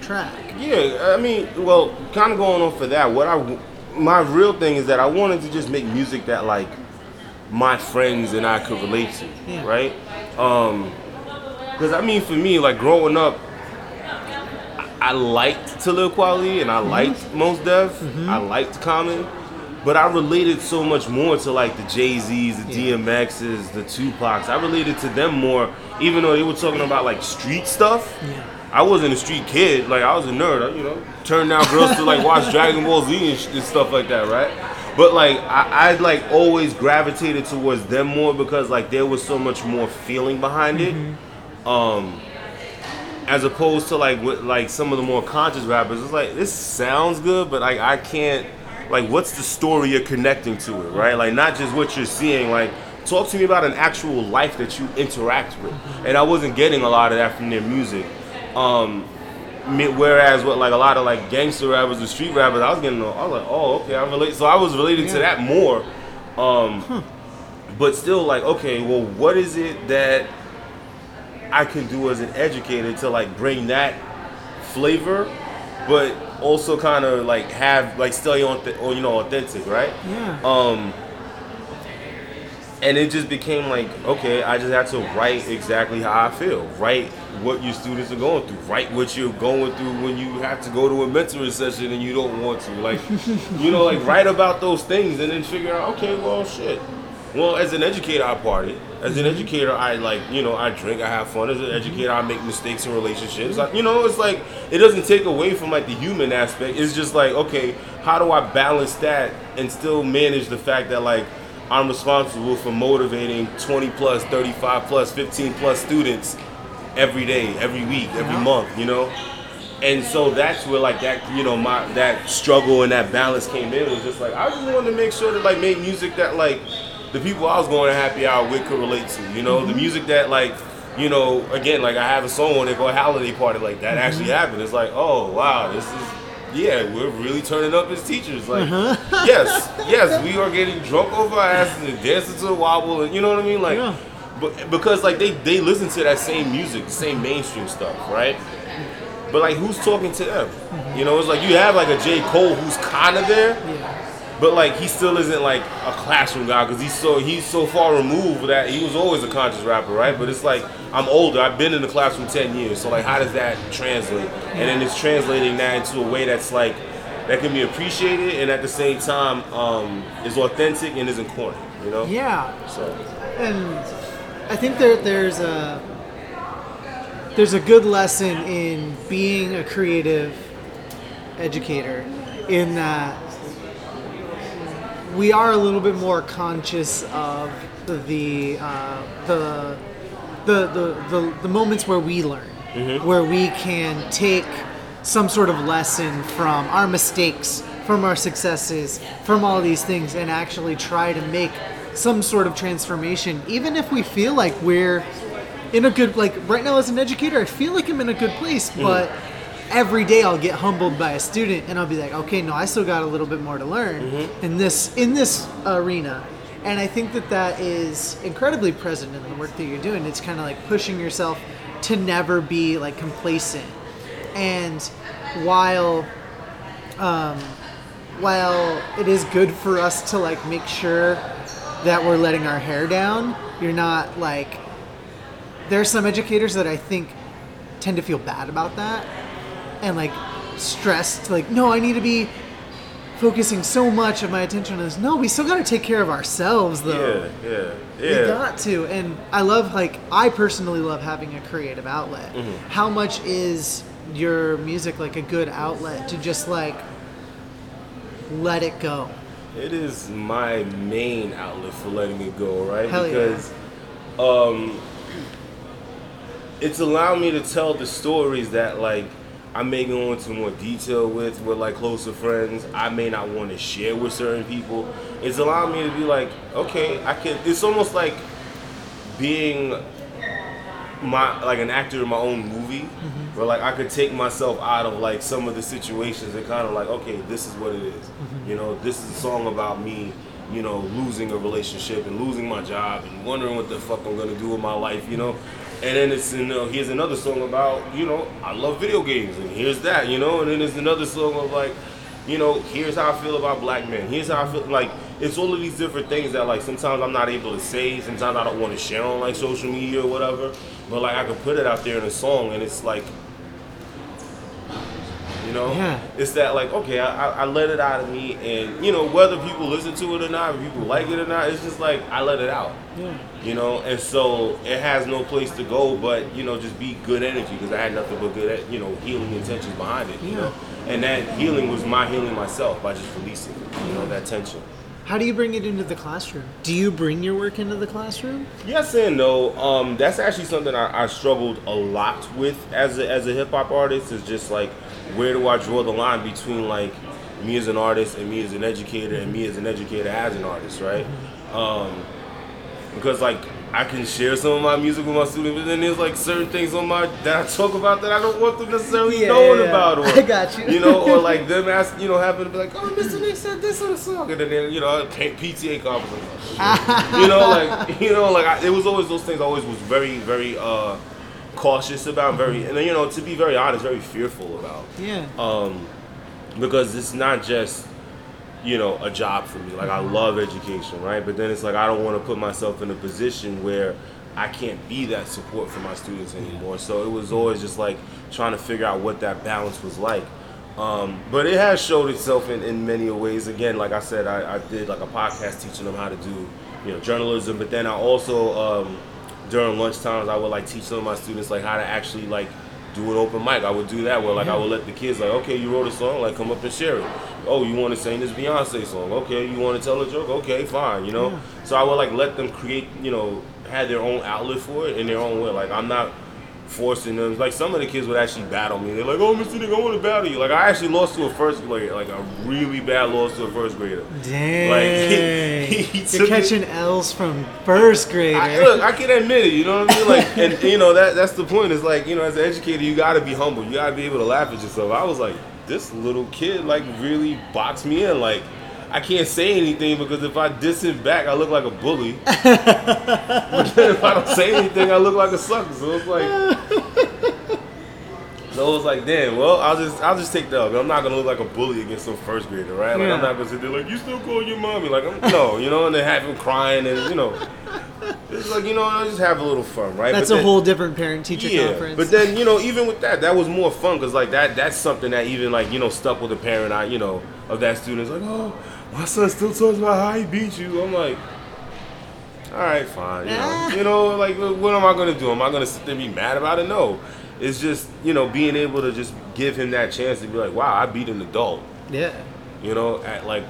track. Yeah, I mean, well, kind of going on for that. What I, my real thing is that I wanted to just make music that like my friends and I could relate to, Yeah. right? Um, because I mean, for me, like growing up, I, liked Talib Kweli and I mm-hmm. liked Mos Def. Mm-hmm. I liked Common. But I related so much more to like the Jay Z's, the Yeah. DMX's, the Tupacs. I related to them more, even though they were talking about like street stuff. Yeah. I wasn't a street kid. Like I was a nerd. I, you know, turned down girls to like watch Dragon Ball Z and, sh- and stuff like that, right? But like I, I like always gravitated towards them more because like there was so much more feeling behind it, mm-hmm. um, as opposed to like with like some of the more conscious rappers. It's like this sounds good, but like I can't. Like, what's the story you're connecting to it, right? Like, not just what you're seeing. Like, talk to me about an actual life that you interact with. And I wasn't getting a lot of that from their music. Um, whereas what like a lot of like gangster rappers or street rappers, I was getting, I was like, oh, okay, I relate. So I was related to that more. Um, but still, like, okay, well, what is it that I can do as an educator to like bring that flavor, but also kind of like have like stay on, th- or you know, authentic, right? Yeah. Um, and it just became like, okay, I just have to write exactly how I feel. Write what your students are going through. Write what you're going through when you have to go to a mentoring session and you don't want to. Like, you know, like write about those things and then figure out, okay, well, shit. Well, as an educator, I party. As an educator, I like, you know, I drink, I have fun. As an educator, I make mistakes in relationships. Like, you know, it's like it doesn't take away from like the human aspect. It's just like, okay, how do I balance that and still manage the fact that like I'm responsible for motivating 20 plus, 35 plus, 15 plus students every day, every week, every month, you know? And so that's where like that, you know, my that struggle and that balance came in was just like I just wanted to make sure that like make music that like the people I was going to happy hour with could relate to, you know, the mm-hmm. music that like, you know, again, like I have a song on it called Holiday Party, like that mm-hmm. actually happened. It's like, oh wow, this is yeah, we're really turning up as teachers. Like, huh yes, yes, we are getting drunk over our asses and dancing to the wobble, and you know what I mean, like, Yeah. but because like they they listen to that same music, the same mainstream stuff, right? But like, who's talking to them? Mm-hmm. You know, it's like you have like a J Cole who's kind of there, Yeah. But like he still isn't like a classroom guy because he's so he's so far removed that he was always a conscious rapper, right? But it's like I'm older. I've been in the classroom ten years, so like how does that translate? And then it's translating that into a way that's like that can be appreciated and at the same time um, is authentic and isn't corny. You know? Yeah. So and I think there there's a there's a good lesson in being a creative educator in that we are a little bit more conscious of the uh, the, the, the the the moments where we learn, where we can take some sort of lesson from our mistakes, from our successes, from all these things, and actually try to make some sort of transformation, even if we feel like we're in a good like right now as an educator, I feel like I'm in a good place, but every day I'll get humbled by a student and I'll be like, okay, no, I still got a little bit more to learn in this in this arena. And I think that that is incredibly present in the work that you're doing. It's kind of like pushing yourself to never be like complacent. And while um, while it is good for us to like make sure that we're letting our hair down, you're not like there are some educators that I think tend to feel bad about that and like stressed like no I need to be focusing so much of my attention on this no we still got to take care of ourselves though yeah, yeah, yeah. we got to and I love like I personally love having a creative outlet Mm-hmm. how much is your music like a good outlet to just like let it go It is my main outlet for letting it go, right? Hell yeah. because um it's allowed me to tell the stories that like I may go into more detail with with like closer friends. I may not want to share with certain people. It's allowed me to be like, okay, I can it's almost like being my like an actor in my own movie mm-hmm. where like I could take myself out of like some of the situations and kind of like okay this is what it is. Mm-hmm. you know this is a song about me you know losing a relationship and losing my job and wondering what the fuck I'm gonna do with my life you know And then it's you know here's another song about you know I love video games and here's that you know? And then there's another song of like you know here's how I feel about black men. Here's how I feel like it's all of these different things that like sometimes I'm not able to say sometimes I don't want to share on like social media or whatever but like I can put it out there in a song and it's like know Yeah. it's that like okay I, I, let it out of me and you know whether people listen to it or not if people like it or not it's just like I let it out Yeah. you know and so it has no place to go but you know just be good energy because i had nothing but good you know healing intentions behind it you know and that healing was my healing myself by just releasing you know that tension How do you bring it into the classroom? Do you bring your work into the classroom? yes and no um, that's actually something I, I struggled a lot with as a, as a hip-hop artist is just like where do i draw the line between like me as an artist and me as an educator and me as an educator as an artist right um, because like I can share some of my music with my students, but then there's like certain things on my that I talk about that I don't want them necessarily Yeah, knowing yeah, about. Or, I got you. You know, or like them ask, you know, having to be like, oh, Mr. Nick said this on the song, and then you know, PTA conference. you know, like you know, like I, it was always those things. I always was very, very uh, cautious about, very, and you know, to be very honest, very fearful about Yeah. um, because it's not just you know a job for me. Like I love education, right? But then it's like I don't want to put myself in a position where I can't be that support for my students anymore. So it was always just like trying to figure out what that balance was like. Um, but it has showed itself in, in many ways. Again, like I said, I, I did like a podcast teaching them how to do, you know, journalism. But then I also um, during lunch times I would like teach some of my students like how to actually like do an open mic. I would do that where like I would let the kids like, okay, you wrote a song, like come up and share it. Oh, you want to sing this Beyonce song? Okay, you want to tell a joke? Okay, fine. You know. Yeah. So I would like let them create, you know, have their own outlet for it in their own way. Like I'm not forcing them. Like some of the kids would actually battle me. They're like, "Oh, Mr. Nick, I want to battle you." Like I actually lost to a first, like like a really bad loss to a first grader. Dang. Like, he- he You're it- catching L's from first grader. I, look, I can admit it. You know what I mean? Like, and you know that that's the point. Is like, you know, as an educator, you got to be humble. You got to be able to laugh at yourself. I was like, this little kid like really boxed me in. Like, I can't say anything because if I diss him back, I look like a bully. but then if I don't say anything, I look like a sucker. So it's like. So it was like, damn. Well, I'll just, I'll just take the. I'm not gonna look like a bully against some first grader, right? Like, Yeah. I'm not gonna sit there like, you still call your mommy? Like, I'm, no, you know, and then have him crying, and you know, it's like, you know, I just have a little fun, right? That's a whole different parent teacher yeah, conference. but then you know, even with that, that was more fun because like that, that's something that even like you know stuck with the parent, I you know, of that student. It's like, oh, my son still talks about how he beat you. I'm like, all right, fine. You know, you know, like what am I gonna do? Am I gonna sit there and be mad about it? No. It's just you know being able to just give him that chance to be like, wow, I beat an adult. yeah, You know, at like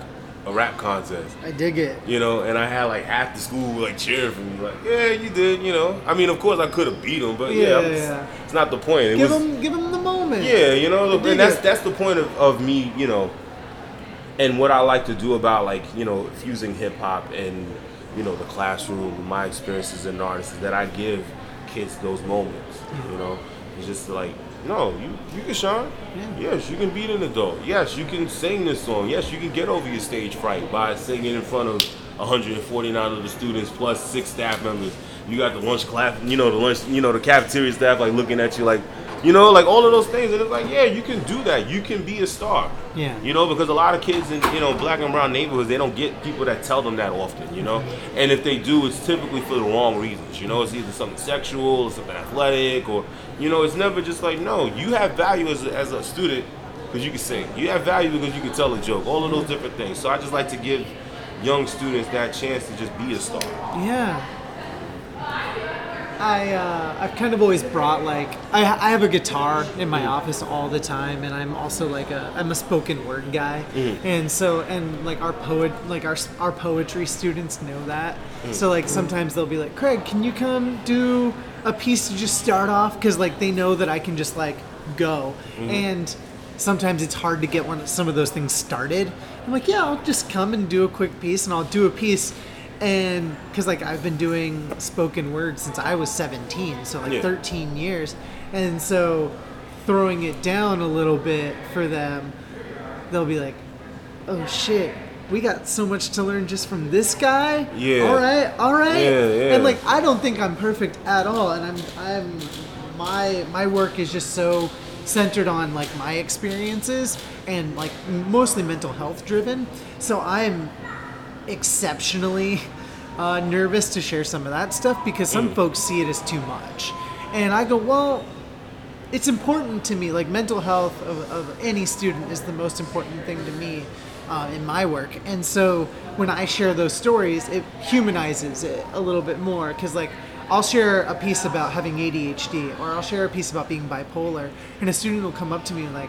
a rap contest I dig it. you know, and I had like half the school like cheering for me, like, yeah, you did, you know. I mean, of course, I could have beat him, but yeah, Yeah, it's, yeah. it's not the point. It Give was, him, give him the moment. yeah, you know, dig and that's it. that's the point of, of me, you know, and what I like to do about like you know fusing hip hop and you know the classroom, my experiences as an artist is that I give kids those moments, you know. It's just like, no, you you can shine. Yeah. Yes, you can beat an adult. Yes, you can sing this song. Yes, you can get over your stage fright by singing in front of 149 of the students plus six staff members. You got the lunch class, you know, the lunch, you know, the cafeteria staff like looking at you like, you know, like all of those things. And it's like, yeah, you can do that. You can be a star. Yeah. You know, because a lot of kids in you know black and brown neighborhoods, they don't get people that tell them that often. You know, and if they do, it's typically for the wrong reasons. You know, it's either something sexual, or something athletic, or you know, it's never just like no. You have value as a, as a student because you can sing. You have value because you can tell a joke. All of those different things. So I just like to give young students that chance to just be a star. Yeah. I uh, I've kind of always brought like I, I have a guitar in my mm. office all the time, and I'm also like a I'm a spoken word guy, mm-hmm. and so and like our poet like our our poetry students know that. Mm. So like sometimes they'll be like, Craig, can you come do a piece to just start off? Because like they know that I can just like go, mm-hmm. and sometimes it's hard to get one some of those things started. I'm like, yeah, I'll just come and do a quick piece, and I'll do a piece and because like i've been doing spoken word since i was 17 so like Yeah. 13 years and so throwing it down a little bit for them they'll be like oh shit we got so much to learn just from this guy. Yeah. All right. All right. Yeah, yeah. And like, I don't think I'm perfect at all, and I'm I'm my my work is just so centered on like my experiences and like mostly mental health driven. So I'm exceptionally uh, nervous to share some of that stuff because some folks see it as too much, and I go, well, it's important to me. Like mental health of, of any student is the most important thing to me uh, in my work, and so when I share those stories, it humanizes it a little bit more because like. I'll share a piece about having ADHD, or I'll share a piece about being bipolar, and a student will come up to me and like,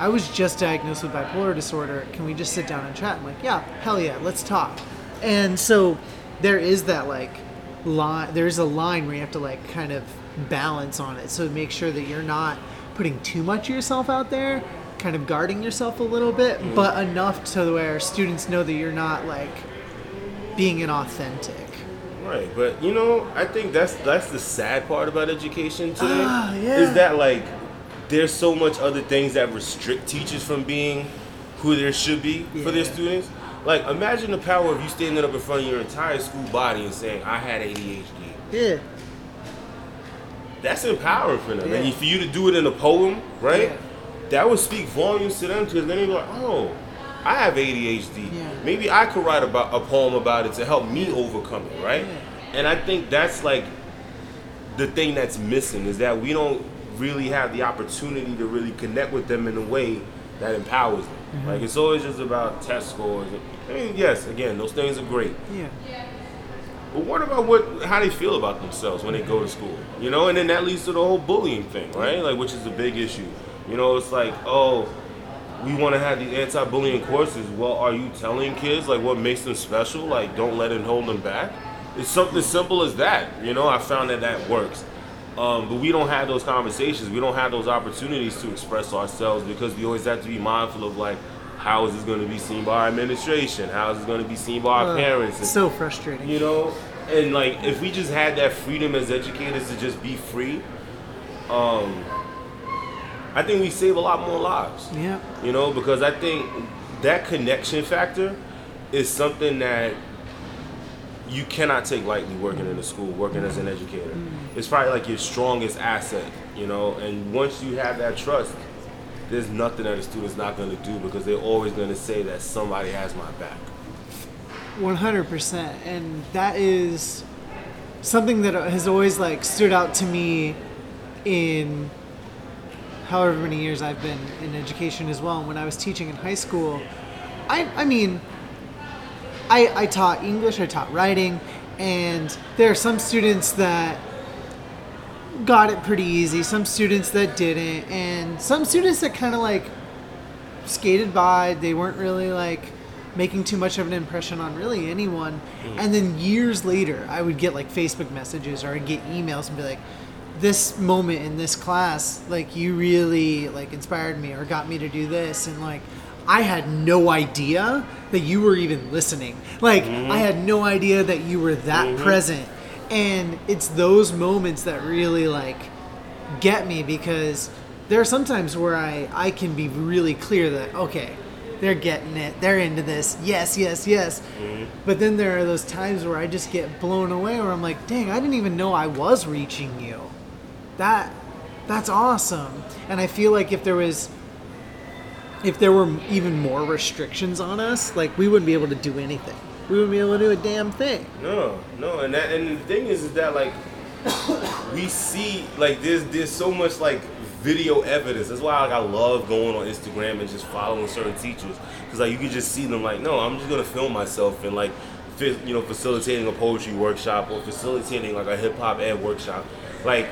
I was just diagnosed with bipolar disorder. Can we just sit down and chat? I'm like, yeah, hell yeah, let's talk. And so there is that like line. There's a line where you have to like kind of balance on it. So make sure that you're not putting too much of yourself out there, kind of guarding yourself a little bit, but enough to where students know that you're not like being inauthentic. Right, but you know, I think that's that's the sad part about education today. Ah, yeah. Is that like there's so much other things that restrict teachers from being who there should be for their students. Like imagine the power of you standing up in front of your entire school body and saying, I had ADHD. Yeah. That's empowering for them. Yeah. And for you to do it in a poem, right? Yeah. That would speak volumes to them because then they're like, oh, I have ADHD. Yeah. Maybe I could write about a poem about it to help me overcome it, right? Yeah. And I think that's like the thing that's missing is that we don't really have the opportunity to really connect with them in a way that empowers them. Mm-hmm. Like it's always just about test scores. I mean, yes, again, those things are great. Yeah. But what about what how they feel about themselves when they go to school? You know, and then that leads to the whole bullying thing, right? Like which is a big issue. You know, it's like, oh, we want to have these anti-bullying courses. Well, are you telling kids like what makes them special? Like don't let it hold them back. It's something as simple as that. You know, I found that that works. Um, but we don't have those conversations. We don't have those opportunities to express ourselves because we always have to be mindful of like, how is this going to be seen by our administration? How is this going to be seen by our Uh, parents? And- so frustrating. you know and like if we just had that freedom as educators to just be free um i think we save a lot more lives Yeah. you know because i think that connection factor is something that you cannot take lightly working in a school working as an educator it's probably like your strongest asset you know? And once you have that trust there's nothing that a student's not going to do because they're always going to say that somebody has my back. 100% and that is something that has always like stood out to me in however many years I've been in education as well. When I was teaching in high school, I, I mean, I, I taught English, I taught writing, and there are some students that got it pretty easy, some students that didn't, and some students that kind of like skated by. They weren't really like making too much of an impression on really anyone. Mm. And then years later, I would get like Facebook messages or I'd get emails and be like, "This moment in this class, like you really like inspired me or got me to do this," and like. I had no idea that you were even listening. Like, I mm-hmm. had no idea that you were that mm-hmm. present. And it's those moments that really, like, get me because there are sometimes where I, I can be really clear that okay they're getting it. They're into this. Yes yes yes. Mm-hmm. But then there are those times where I just get blown away where I'm like dang I didn't even know I was reaching you. That that's awesome. And I feel like if there was if there were even more restrictions on us like we wouldn't be able to do anything we wouldn't be able to do a damn thing No, no, and that and the thing is, is that like we see like there's there's so much like video evidence. That's why like I love going on Instagram and just following certain teachers because like you can just see them like, no, I'm just gonna film myself and like, fi- you know, facilitating a poetry workshop or facilitating like a hip hop ed workshop, like.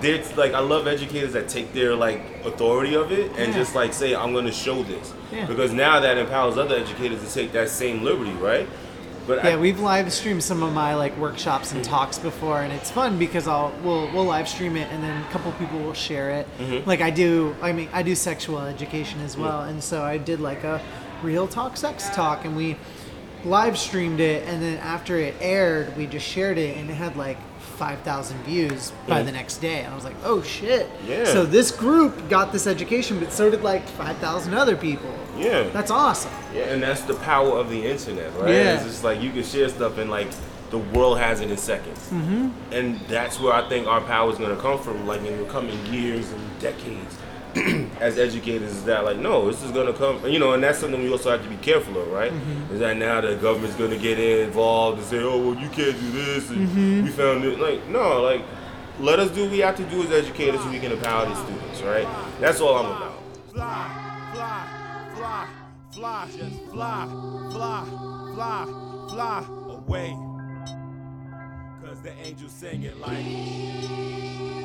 There's like I love educators that take their like authority of it and Yeah. just like say I'm going to show this Yeah. because now that empowers other educators to take that same liberty, right? But Yeah, I, we've live streamed some of my like workshops and talks before, and it's fun because I'll we'll we'll live stream it, and then a couple people will share it. Mm-hmm. Like I do, I mean, I do sexual education as well, and so I did like a real talk sex talk, and we live streamed it, and then after it aired, we just shared it, and it had like 5,000 views by Yeah. the next day. And I was like, oh shit. Yeah. So this group got this education, but so did like 5,000 other people. Yeah. That's awesome. Yeah, and that's the power of the internet, right? Yeah. It's just like you can share stuff and like the world has it in seconds. Mm-hmm. And that's where I think our power is going to come from, like in the coming years and decades. As educators, is that like no, this is gonna come, you know, and that's something we also have to be careful of, right? Is that now the government's gonna get involved and say, oh, well, you can't do this, and we found it. Like, no, like, let us do what we have to do as educators so we can empower these students, right? That's all I'm about. Fly, fly, fly, fly, just fly, fly, fly, fly away. Cause the angels sing it like.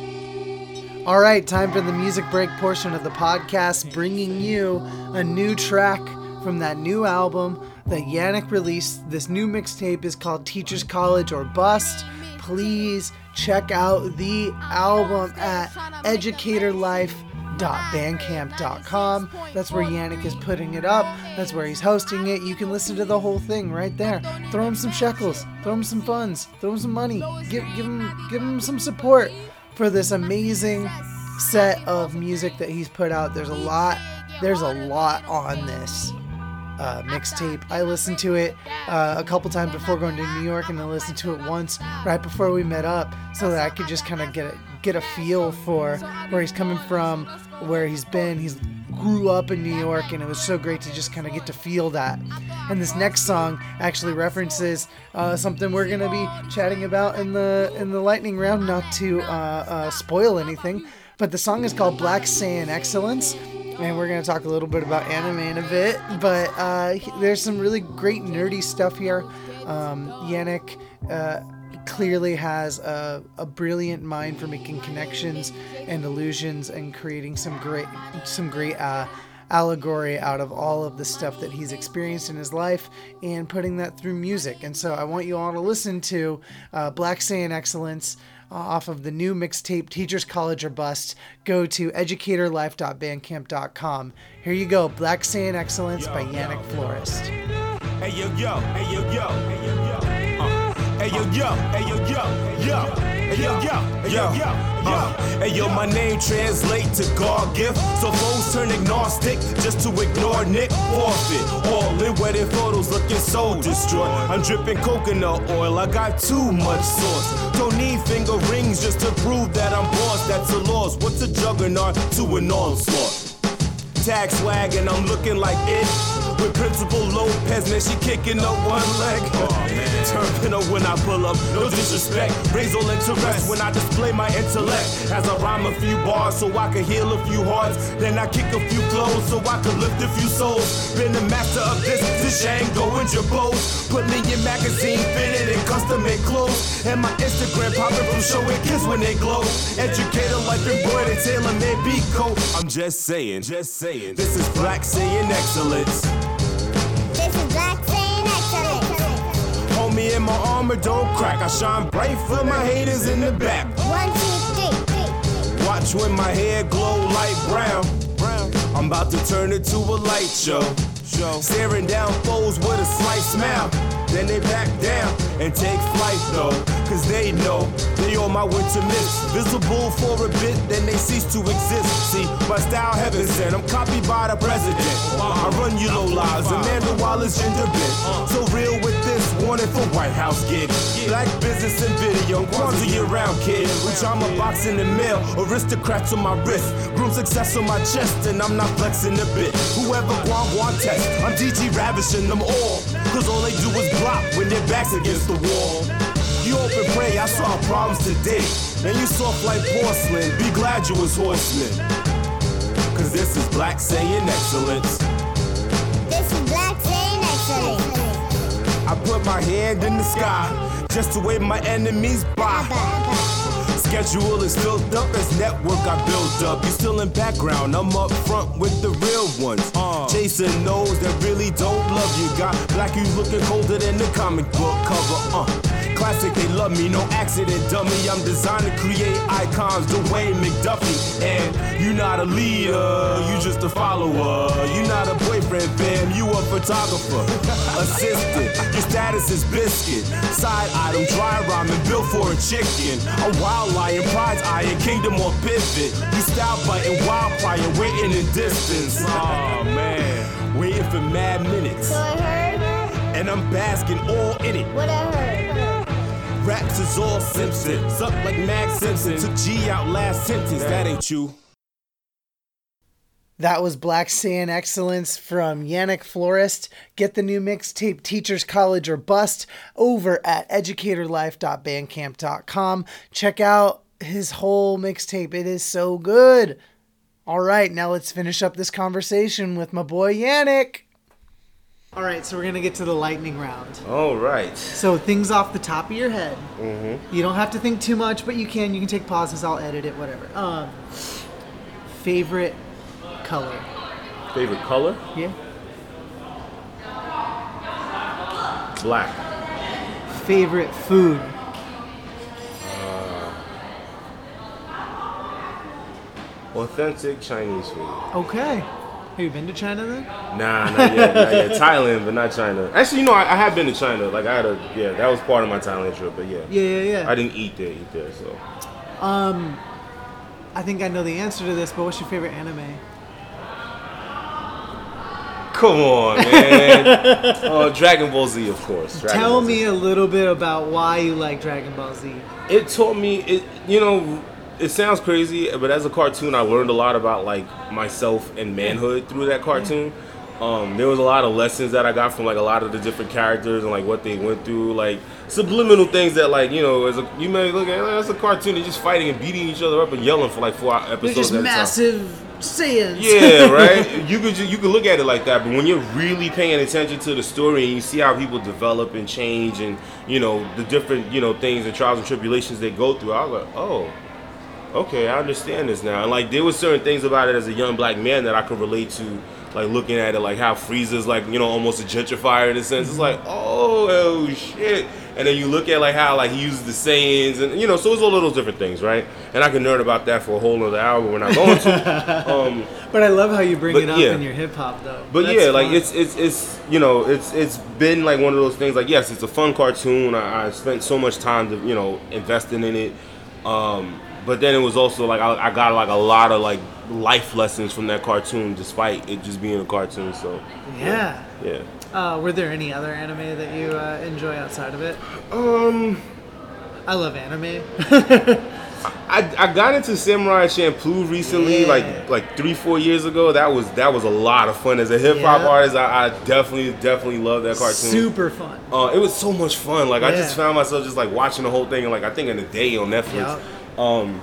All right, time for the music break portion of the podcast, bringing you a new track from that new album that Yannick released. This new mixtape is called Teachers College or Bust. Please check out the album at educatorlife.bandcamp.com. That's where Yannick is putting it up. That's where he's hosting it. You can listen to the whole thing right there. Throw him some shekels. Throw him some funds. Throw him some money. Give give him give him some support for this amazing set of music that he's put out. There's a lot. There's a lot on this uh, mixtape. I listened to it uh, a couple times before going to New York, and I listened to it once right before we met up, so that I could just kind of get a, get a feel for where he's coming from, where he's been. He's grew up in New York, and it was so great to just kind of get to feel that. And this next song actually references uh, something we're gonna be chatting about in the in the lightning round. Not to uh, uh, spoil anything, but the song is called Black Saiyan Excellence and we're going to talk a little bit about anime in a bit. But uh, there's some really great nerdy stuff here. Um, Yannick uh, clearly has a, a brilliant mind for making connections and illusions and creating some great some great uh, allegory out of all of the stuff that he's experienced in his life and putting that through music. And so I want you all to listen to uh, Black Saiyan Excellence uh, off of the new mixtape Teachers College or Bust. Go to educatorlife.bandcamp.com. Here you go, Black Saiyan Excellence by Yannick Flores. Hey yo yo, hey yo yo, hey yo yo. Hey yo yo, yo. Hey yo yo, hey yo yo, yo. Hey yo, my name translate to God gift. So foes turn agnostic just to ignore Nick forfeit. All in wedding photos looking so destroyed. I'm dripping coconut oil, I got too much sauce. Don't need finger rings just to prove that I'm boss. That's a loss. What's a juggernaut to an onslaught? Tag swag and I'm looking like it. With Principal Lopez, man, she kicking up one leg. Oh, Turn pinner when I pull up, no disrespect. Raise all interest when I display my intellect. As I rhyme a few bars so I can heal a few hearts. Then I kick a few clothes so I can lift a few souls. Been the master of this, this Django and Jabos. Put me in magazine, fitted and custom made clothes. And my Instagram popping from showing kids when they glow. Educator like embroidered tailor made beat coat. I'm just saying, just saying. This is black Saiyan excellence. This is Black Saiyan Excellence. Hold me in my armor, don't crack. I shine bright for my haters in the back. One, two, three, three. Watch when my hair glow light brown. brown. I'm about to turn it to a light show. show. Staring down foes with a slight smile. Then they back down and take flight though. Cause they know they on my winter mist. Visible for a bit, then they cease to exist. See, my style heaven sent. I'm copied by the president. I run you low lives. Amanda Waller gender bent. So real with this, wanted for White House gig. Black business and video, Kwanzaa year round kid. Which I'm a box in the mail, aristocrats on my wrist. Groom success on my chest, and I'm not flexing a bit. Whoever Guam want test, I'm DG ravishing them all. Cause all they do is block when their backs against the wall. You hope and pray I saw problems today. And you soft like porcelain, be glad you was horsemen. Cause this is black Saiyan excellence. This is Black Saiyan Excellence. I put my hand in the sky just to wave my enemies by. Schedule is filled up as network I built up. You still in background, I'm up front with the real ones. Uh. Chasing those that really don't love you. Got black you looking colder than the comic book cover. Uh. Classic, they love me, no accident, dummy. I'm designed to create icons, the way McDuffie. And you're not a leader, you just a follower. You're not a boyfriend, fam, you a photographer. Assistant, your status is biscuit. Side item, dry rhyming, built for a chicken. A wild lion, prize iron, kingdom or pivot. You style button, wildfire, waiting in distance. Oh man, waiting for mad minutes. So And I'm basking all in it. what I heard. Raps is all Simpson. Suck like Max Simpson. Took G out last sentence. That ain't you. That was Black Saiyan Excellence from Yannick Flores. Get the new mixtape Teachers College or Bust over at educatorlife.bandcamp.com. Check out his whole mixtape. It is so good. All right, now let's finish up this conversation with my boy Yannick. All right, so we're to get to the lightning round. All right. So things off the top of your head. Mm-hmm. You don't have to think too much, but you can. You can take pauses. I'll edit it. Whatever. Um, favorite color. Favorite color? Yeah. Black. Favorite food. Authentic Chinese food. Okay. Have you been to China then? Nah, not yet. not yet. Thailand, but not China. Actually, you know, I, I have been to China. Like I had a yeah, that was part of my Thailand trip. But yeah, Yeah, yeah, yeah. I didn't eat there, eat there. So um, I think I know the answer to this, but what's your favorite anime? come on, man. uh, Dragon Ball Z, of course. Dragon Tell me a little bit about why you like Dragon Ball Z. it taught me it you know it sounds crazy but as a cartoon i learned a lot about like myself and manhood through that cartoon um, there was a lot of lessons that i got from like a lot of the different characters and like what they went through like subliminal things that like you know as a you may look at as a cartoon they're just fighting and beating each other up and yelling for like four episodes They're just at a time. massive Saiyans. Yeah, right. You could you could look at it like that, but when you're really paying attention to the story and you see how people develop and change, and you know the different you know things and trials and tribulations they go through, I was like, oh, okay, I understand this now. And like there was certain things about it as a young black man that I could relate to, like looking at it like how Frieza's like you know almost a gentrifier in a sense. It's like, oh, oh shit. And then you look at like how like he uses the Saiyans and you know so it's all those different things, right? And I can nerd about that for a whole other hour. but We're not going to. um, But I love how you bring it up yeah. in your hip hop though. but That's yeah, like fun. it's it's it's you know it's it's been like one of those things. Like yes, it's a fun cartoon. I, I spent so much time to you know investing in it. Um, but then it was also like I, I got like a lot of like life lessons from that cartoon, despite it just being a cartoon. So yeah. yeah. Uh, were there any other anime that you uh, enjoy outside of it? Um, I love anime. I, I got into Samurai Champloo recently, Yeah. like like three four years ago. That was that was a lot of fun as a hip hop Yeah. artist. I, I definitely definitely love that cartoon. Super fun. Uh, it was so much fun. Like I just found myself just like watching the whole thing, and like I think in a day on Netflix. Yup. Um,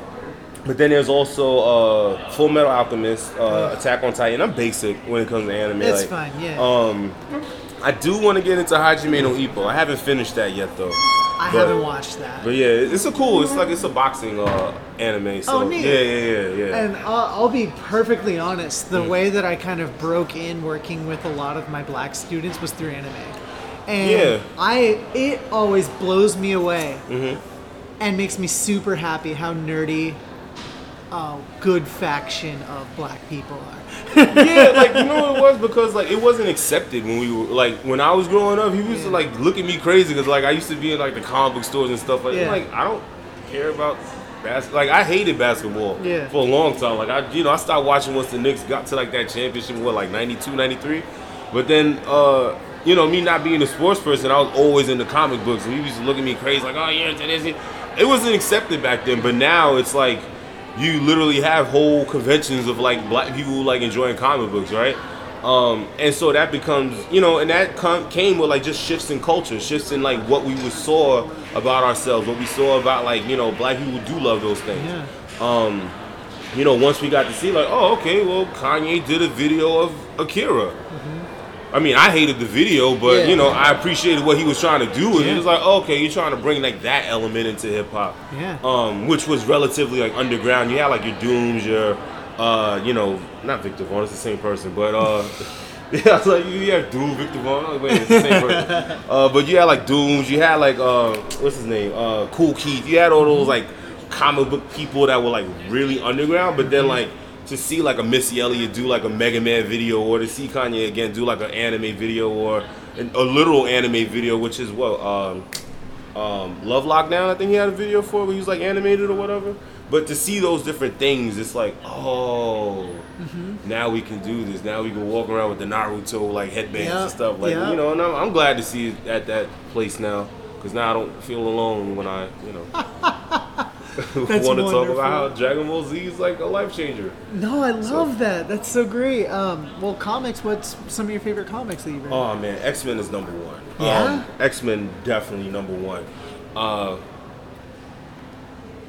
but then there's also uh, Full Metal Alchemist, uh, Attack on Titan. I'm basic when it comes to anime. It's like, fine, yeah. Um, I do want to get into Hajime no Ippo. I haven't finished that yet though. I but- haven't watched that. But yeah, it's a cool. It's like it's a boxing uh, anime. So Oh, neat. yeah, yeah, yeah, yeah. And I'll, I'll be perfectly honest. Mm. The way that I kind of broke in working with a lot of my black students was through anime, and Yeah. I it always blows me away Mhm. And makes me super happy how nerdy, uh, good faction of black people are. yeah, like you know what it was because like it wasn't accepted when we were like when I was growing up. He used to Yeah. like look at me crazy because like I used to be in like the comic book stores and stuff like Yeah. Like I don't care about basketball. Like I hated basketball Yeah. for a long time. Like I, you know, I stopped watching once the Knicks got to like that championship. What like 92, 93? But then, uh, you know, me not being a sports person, I was always into comic books, and he used to look at me crazy, like, "Oh, this." It wasn't accepted back then, but now it's like you literally have whole conventions of like black people like enjoying comic books, right? Um, and so that becomes, you know, and that com- came with like just shifts in culture, shifts in like what we saw about ourselves, what we saw about like, you know, black people do love those things. Yeah. Um, you know, once we got to see like, oh, okay, well, Kanye did a video of Akira. I mean, I hated the video, but Yeah. you know, I appreciated what he was trying to do, and Yeah. it was like, oh, okay, you're trying to bring like that element into hip hop Yeah. um, which was relatively like underground. You had like your Dooms, your, uh, you know, not Viktor Vaughn, it's the same person, but uh, Yeah, I was like, you have Doom, Viktor Vaughn. Like, wait, it's the same person. uh, but you had like Dooms, you had like uh, what's his name, uh, Kool Keith. You had all those like comic book people that were like really underground, but then like to see like a Missy Elliott do like a Mega Man video, or to see Kanye again do like an anime video or an, a literal anime video, which is what um, um, Love Lockdown. I think he had a video for where he was like animated or whatever. But to see those different things, it's like, oh, now we can do this. Now we can walk around with the Naruto like headbands and stuff. Like you know, and I'm, I'm glad to see it at that place now because now I don't feel alone when I you know want to talk about how Dragon Ball Z is like a life changer. No, I love that. That's so great. Um, well, comics. What's some of your favorite comics that you've read? Oh man, X Men is number one. Yeah? X Men definitely number one. Uh,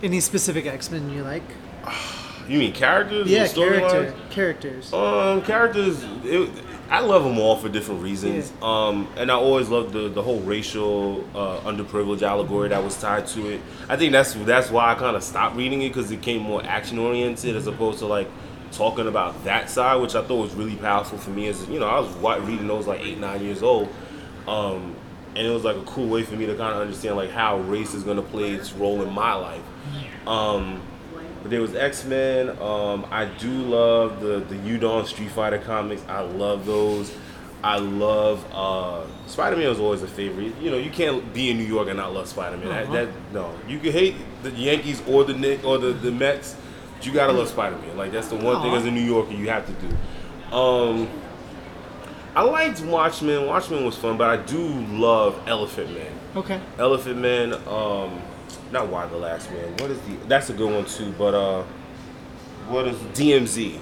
Any specific X Men you like? you mean characters? Yeah, storylines? character characters. Um, characters. It, I love them all for different reasons. Um, and I always loved the the whole racial uh, underprivileged allegory that was tied to it. I think that's that's why I kind of stopped reading it because it became more action oriented as opposed to like talking about that side, which I thought was really powerful for me. As you know, I was wa- reading those like eight nine years old. Um, and it was like a cool way for me to kind of understand like how race is going to play its role in my life. Um, but there was X Men. Um, I do love the the Udon Street Fighter comics. I love those. I love uh, Spider Man was always a favorite. You know, you can't be in New York and not love Spider Man. That, that no, you can hate the Yankees or the Nick or the the Mets. But you gotta love Spider Man. Like that's the one thing as a New Yorker you have to do. Um, I liked Watchmen. Watchmen was fun, but I do love Elephant Man. Okay. Elephant Man, um, not Y: the Last Man. What is the? That's a good one too. But uh, what is DMZ?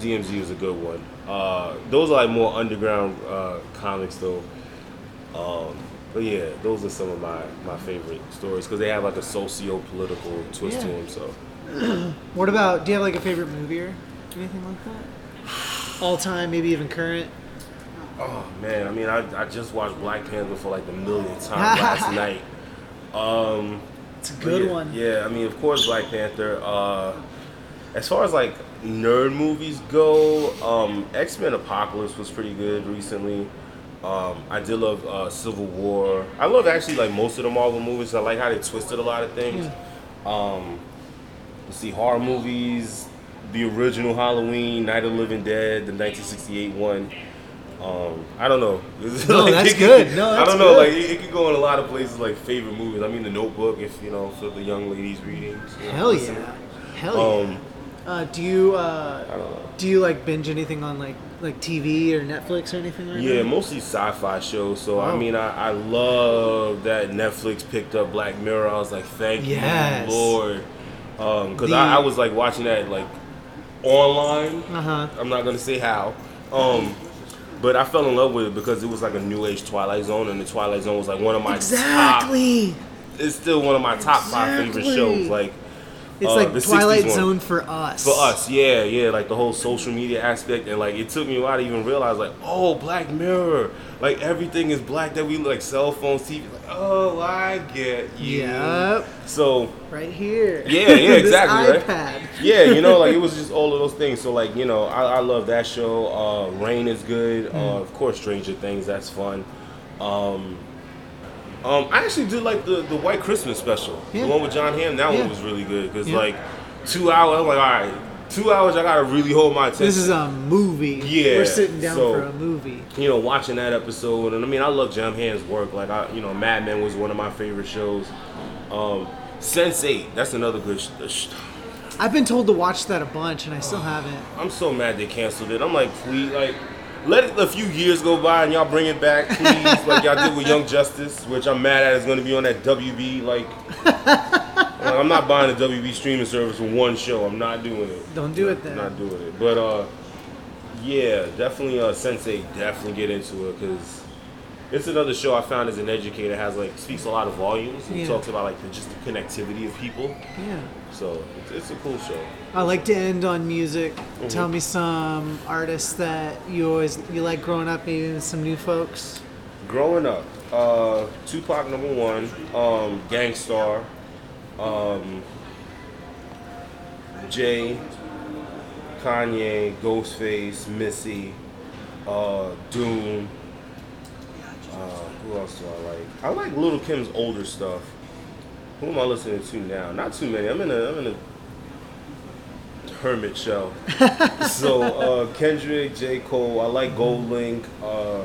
DMZ is a good one. Uh, those are like more underground uh, comics though. Um, but yeah, those are some of my my favorite stories because they have like a socio-political twist to them. So What about? Do you have like a favorite movie or anything like that? All time, maybe even current. Oh man, I mean, I, I just watched Black Panther for like the millionth time last night. Um, It's a good yeah, one. Yeah, I mean, of course, Black Panther. Uh, as far as like nerd movies go, um, X Men Apocalypse was pretty good recently. Um, I did love uh, Civil War. I love actually like most of the Marvel movies. I like how they twisted a lot of things. Um, let's see, horror movies, the original Halloween, Night of the Living Dead, the 1968 one. Um, I don't know. No, that's it could- good. No, I don't know. good. Like it, it could go in a lot of places, like favorite movies. I mean, The Notebook, if you know, for the young ladies reading. you know, Hell yeah. Hell yeah. Um, Uh, do you uh, I don't know. do you like binge anything on like like TV or Netflix or anything like Yeah, that? mostly sci-fi shows. So I mean, I, I love that Netflix picked up Black Mirror. I was like, thank Yes. you, Lord, because The- I, I was like watching that like online. Uh huh. I'm not gonna say how. Um, but I fell in love with it because it was like a new age Twilight Zone, and the Twilight Zone was like one of my top. Exactly. It's still one of my top five favorite shows. Like It's uh, like the Twilight. Zone for us. For us, yeah, yeah, like the whole social media aspect, and like it took me a while to even realize, like, oh, Black Mirror, like everything is black that we like, cell phones, TV, like, oh, I get you. Yep. So Right here. Yeah, yeah, exactly, right? yeah, you know, like it was just all of those things. So like, you know, I, I love that show. Uh, Rain is good. Mm. Uh, of course, Stranger Things, that's fun. Um, um, I actually did like the the White Christmas special, Yeah. the one with Jon Hamm. That Yeah. one was really good because Yeah. like two hours. I'm like, all right, two hours. I gotta really hold my attention. This is a movie. Yeah, We're sitting down so- for a movie. you know, watching that episode, and I mean, I love Jon Hamm's work. Like, I, you know, Mad Men was one of my favorite shows. Um, Sense8, that's another good. Sh- sh- I've been told to watch that a bunch, and I still haven't. I'm so mad they canceled it. I'm like, please, like, let it, a few years go by and y'all bring it back, please, like y'all did with Young Justice, which I'm mad at is going to be on that WB. Like, like, I'm not buying a WB streaming service for one show. I'm not doing it. Don't do it then. Not doing it. But uh, yeah, definitely uh, Sense8. Definitely get into it because it's another show I found as an educator has like speaks a lot of volumes and Yeah. talks about like the, just the connectivity of people. Yeah. So it's, it's a cool show. I like to end on music. Mm-hmm. Tell me some artists that you always you like growing up, maybe some new folks. Growing up, uh, Tupac number one, um, Gang Starr, um, Jay, Kanye, Ghostface, Missy, uh, Doom. Uh, who else do I like? I like Lil' Kim's older stuff. Who am I listening to now? Not too many. I'm in a I'm in a hermit shell. so uh, Kendrick, J Cole. I like GoldLink. Uh,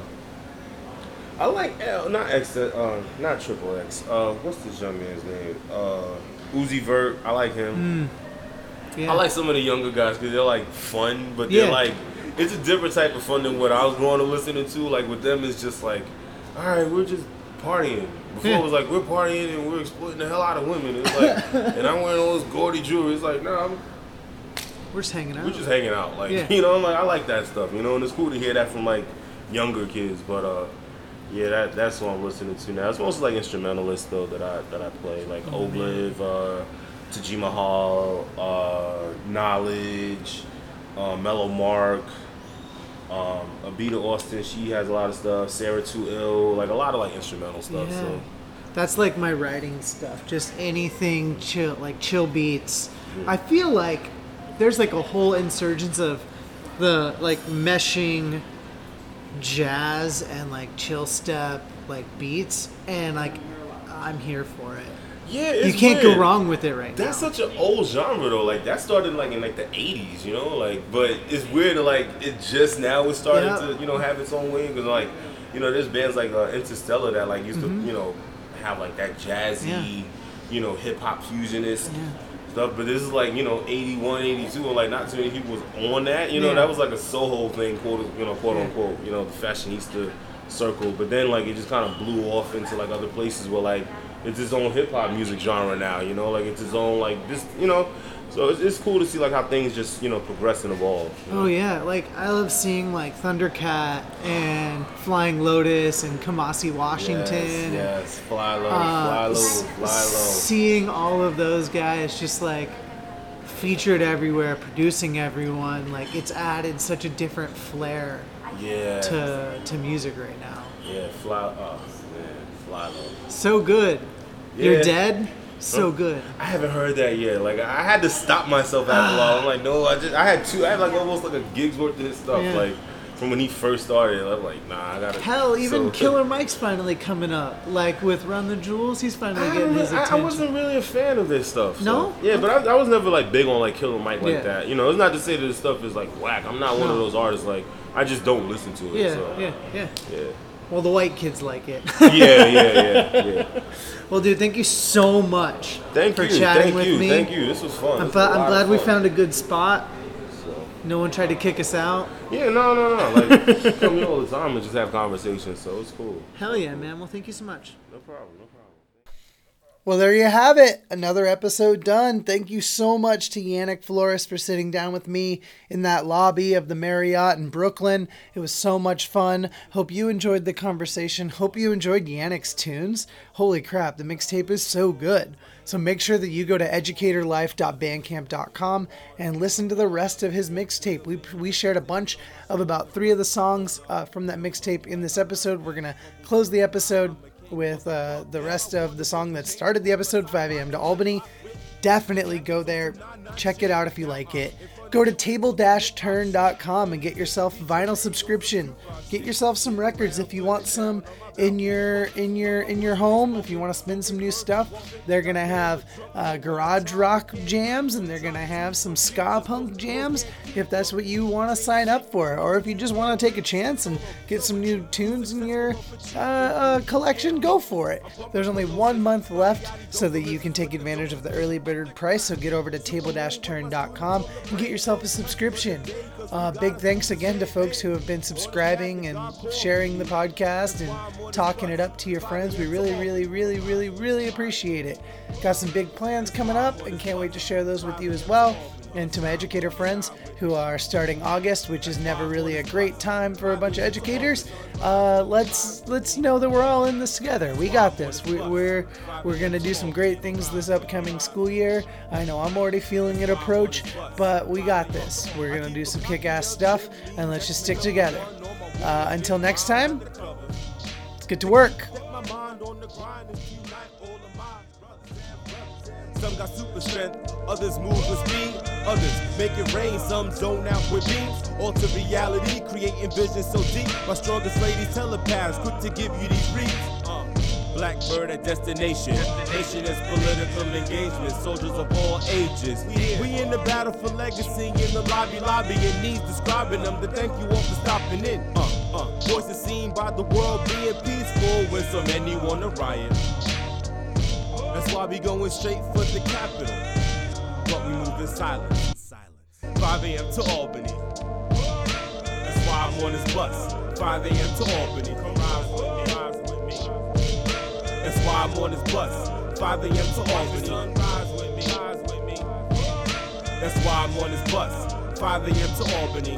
I like L, not X, uh, not Triple X. Uh, what's this young man's name? Uh, Uzi Vert. I like him. Yeah. I like some of the younger guys because they're like fun, but they're Yeah. like it's a different type of fun than what I was growing up listening to. Like with them, it's just like, all right, we're just partying. Before Yeah. it was like we're partying and we're exploiting the hell out of women. It's like, and I'm wearing all this gaudy jewelry. It's like, no, I'm, We're just hanging out. we're just hanging out. Like Yeah. you know, I'm like I like that stuff. You know, and it's cool to hear that from like younger kids. But uh, yeah, that that's what I'm listening to now. It's mostly like instrumentalists though that I that I play like Obliv, uh, Tajima Hall, uh, Knowledge, uh, Mellow Mark. Um, Abita Austin, she has a lot of stuff. Sarah Too Ill, like a lot of like instrumental stuff. Yeah. So That's like my writing stuff. Just anything chill, like chill beats. I feel like there's like a whole insurgence of the like meshing jazz and like chill step like beats, and like I'm here for it. yeah, You can't weird. go wrong with it right That's now. That's such an old genre though. Like that started like in like the '80s, you know. Like, but it's weird like it just now it starting Yeah. to you know have its own way because like you know there's bands like uh, Interstellar that like used Mm-hmm. to you know have like that jazzy, Yeah. you know hip hop fusionist Yeah. Stuff. But this is like you know '81, '82, and like not too many people was on that. You know Yeah. that was like a Soho thing, quote you know quote unquote. You know the fashionista circle. But then like it just kind of blew off into like other places where like it's his own hip hop music genre now. You know, like it's his own like this. You know, so it's, it's cool to see like how things just you know progress and evolve. you know? Oh yeah, like I love seeing like Thundercat and Flying Lotus and Kamasi Washington. Yes, yes. FlyLo, Uh, FlyLo, fly low. Seeing all of those guys just like featured everywhere, producing everyone, like it's added such a different flair Yeah, to to music right now. yeah, fly. Oh man, FlyLo. So good. You're dead. So good. I haven't heard that yet. Like I had to stop myself after a while. I'm like, no, I just I had two. I had like almost like a gig's worth of his stuff. Yeah. Like from when he first started. I'm like, nah, I gotta. Hell, even so- Killer Mike's finally coming up. Like with Run the Jewels, he's finally I, getting his I- I wasn't really a fan of this stuff. so- No? Yeah, but I, I was never like big on like Killer Mike like Yeah. that. You know, it's not to say that this stuff is like whack. I'm not one of those artists like I just don't listen to it. yeah, so. yeah, yeah. yeah, Well, the white kids like it. yeah, yeah, yeah, yeah. well, dude, thank you so much Thank for you, chatting thank with you, me. thank you. This was fun. I'm, gla- was I'm glad we fun. found a good spot. So, No one tried to kick us out. yeah, no, no, no. Like come here all the time and just have conversations, so it's cool. Hell yeah, man. Well, thank you so much. No problem. Well, there you have it. Another episode done. Thank you so much to Yannick Flores for sitting down with me in that lobby of the Marriott in Brooklyn. It was so much fun. Hope you enjoyed the conversation. Hope you enjoyed Yannick's tunes. Holy crap, the mixtape is so good. So make sure that you go to educatorlife.bandcamp.com and listen to the rest of his mixtape. We, we shared a bunch of about three of the songs uh, from that mixtape in this episode. We're going to close the episode with uh, the rest of the song that started the episode 5 a.m. to Albany. Definitely go there, check it out if you like it. Go to table-turn.com and get yourself vinyl subscription. Get yourself some records if you want some in your in your in your home. If you want to spin some new stuff, they're gonna have uh, garage rock jams and they're gonna have some ska punk jams if that's what you want to sign up for, or if you just want to take a chance and get some new tunes in your uh, uh, collection, go for it. There's only one month left so that you can take advantage of the early bird price. So get over to table-turn.com and get yourself a subscription. Uh, big thanks again to folks who have been subscribing and sharing the podcast and talking it up to your friends. We really, really, really, really, really appreciate it. Got some big plans coming up and can't wait to share those with you as well. And to my educator friends who are starting August, which is never really a great time for a bunch of educators, uh, let's let's know that we're all in this together. We got this. We, we're we're gonna do some great things this upcoming school year. I know I'm already feeling it approach, but we got this. We're gonna do some kick-ass stuff, and let's just stick together. Uh, until next time, get to work. Some got super strength, others move with speed, others make it rain. Some zone out with. Alter reality, creating vision so deep. My strongest ladies telepaths, quick to give you these reads. Uh. Blackbird at destination. Nation is political engagement. Soldiers of all ages. We in the battle for legacy in the lobby, needs describing them. To thank you all for stopping in. Uh, uh. Voices seen by the world being peaceful when so many wanna riot. That's why we going straight for the capital. But we move in silence. 5 a.m. to Albany. That's why I'm on this bus. 5 a.m. to Albany. That's why I'm on this bus. 5 a.m. to Albany. That's why I'm on this bus. 5 a.m. to Albany.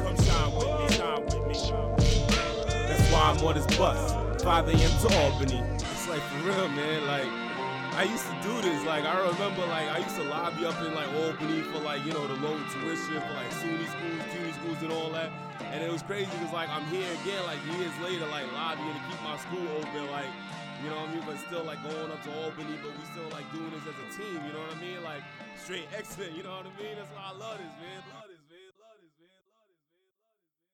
That's why I'm on this bus. 5 a.m. to Albany. It's like for real, man. Like. I used to do this. Like I remember, like I used to lobby up in like Albany for like you know the low tuition for like SUNY schools, CUNY schools, and all that. And it was crazy because like I'm here again, like years later, like lobbying to keep my school open, like you know what I mean. But still like going up to Albany, but we still like doing this as a team. You know what I mean? Like straight excellent. You know what I mean? That's why I love this, man.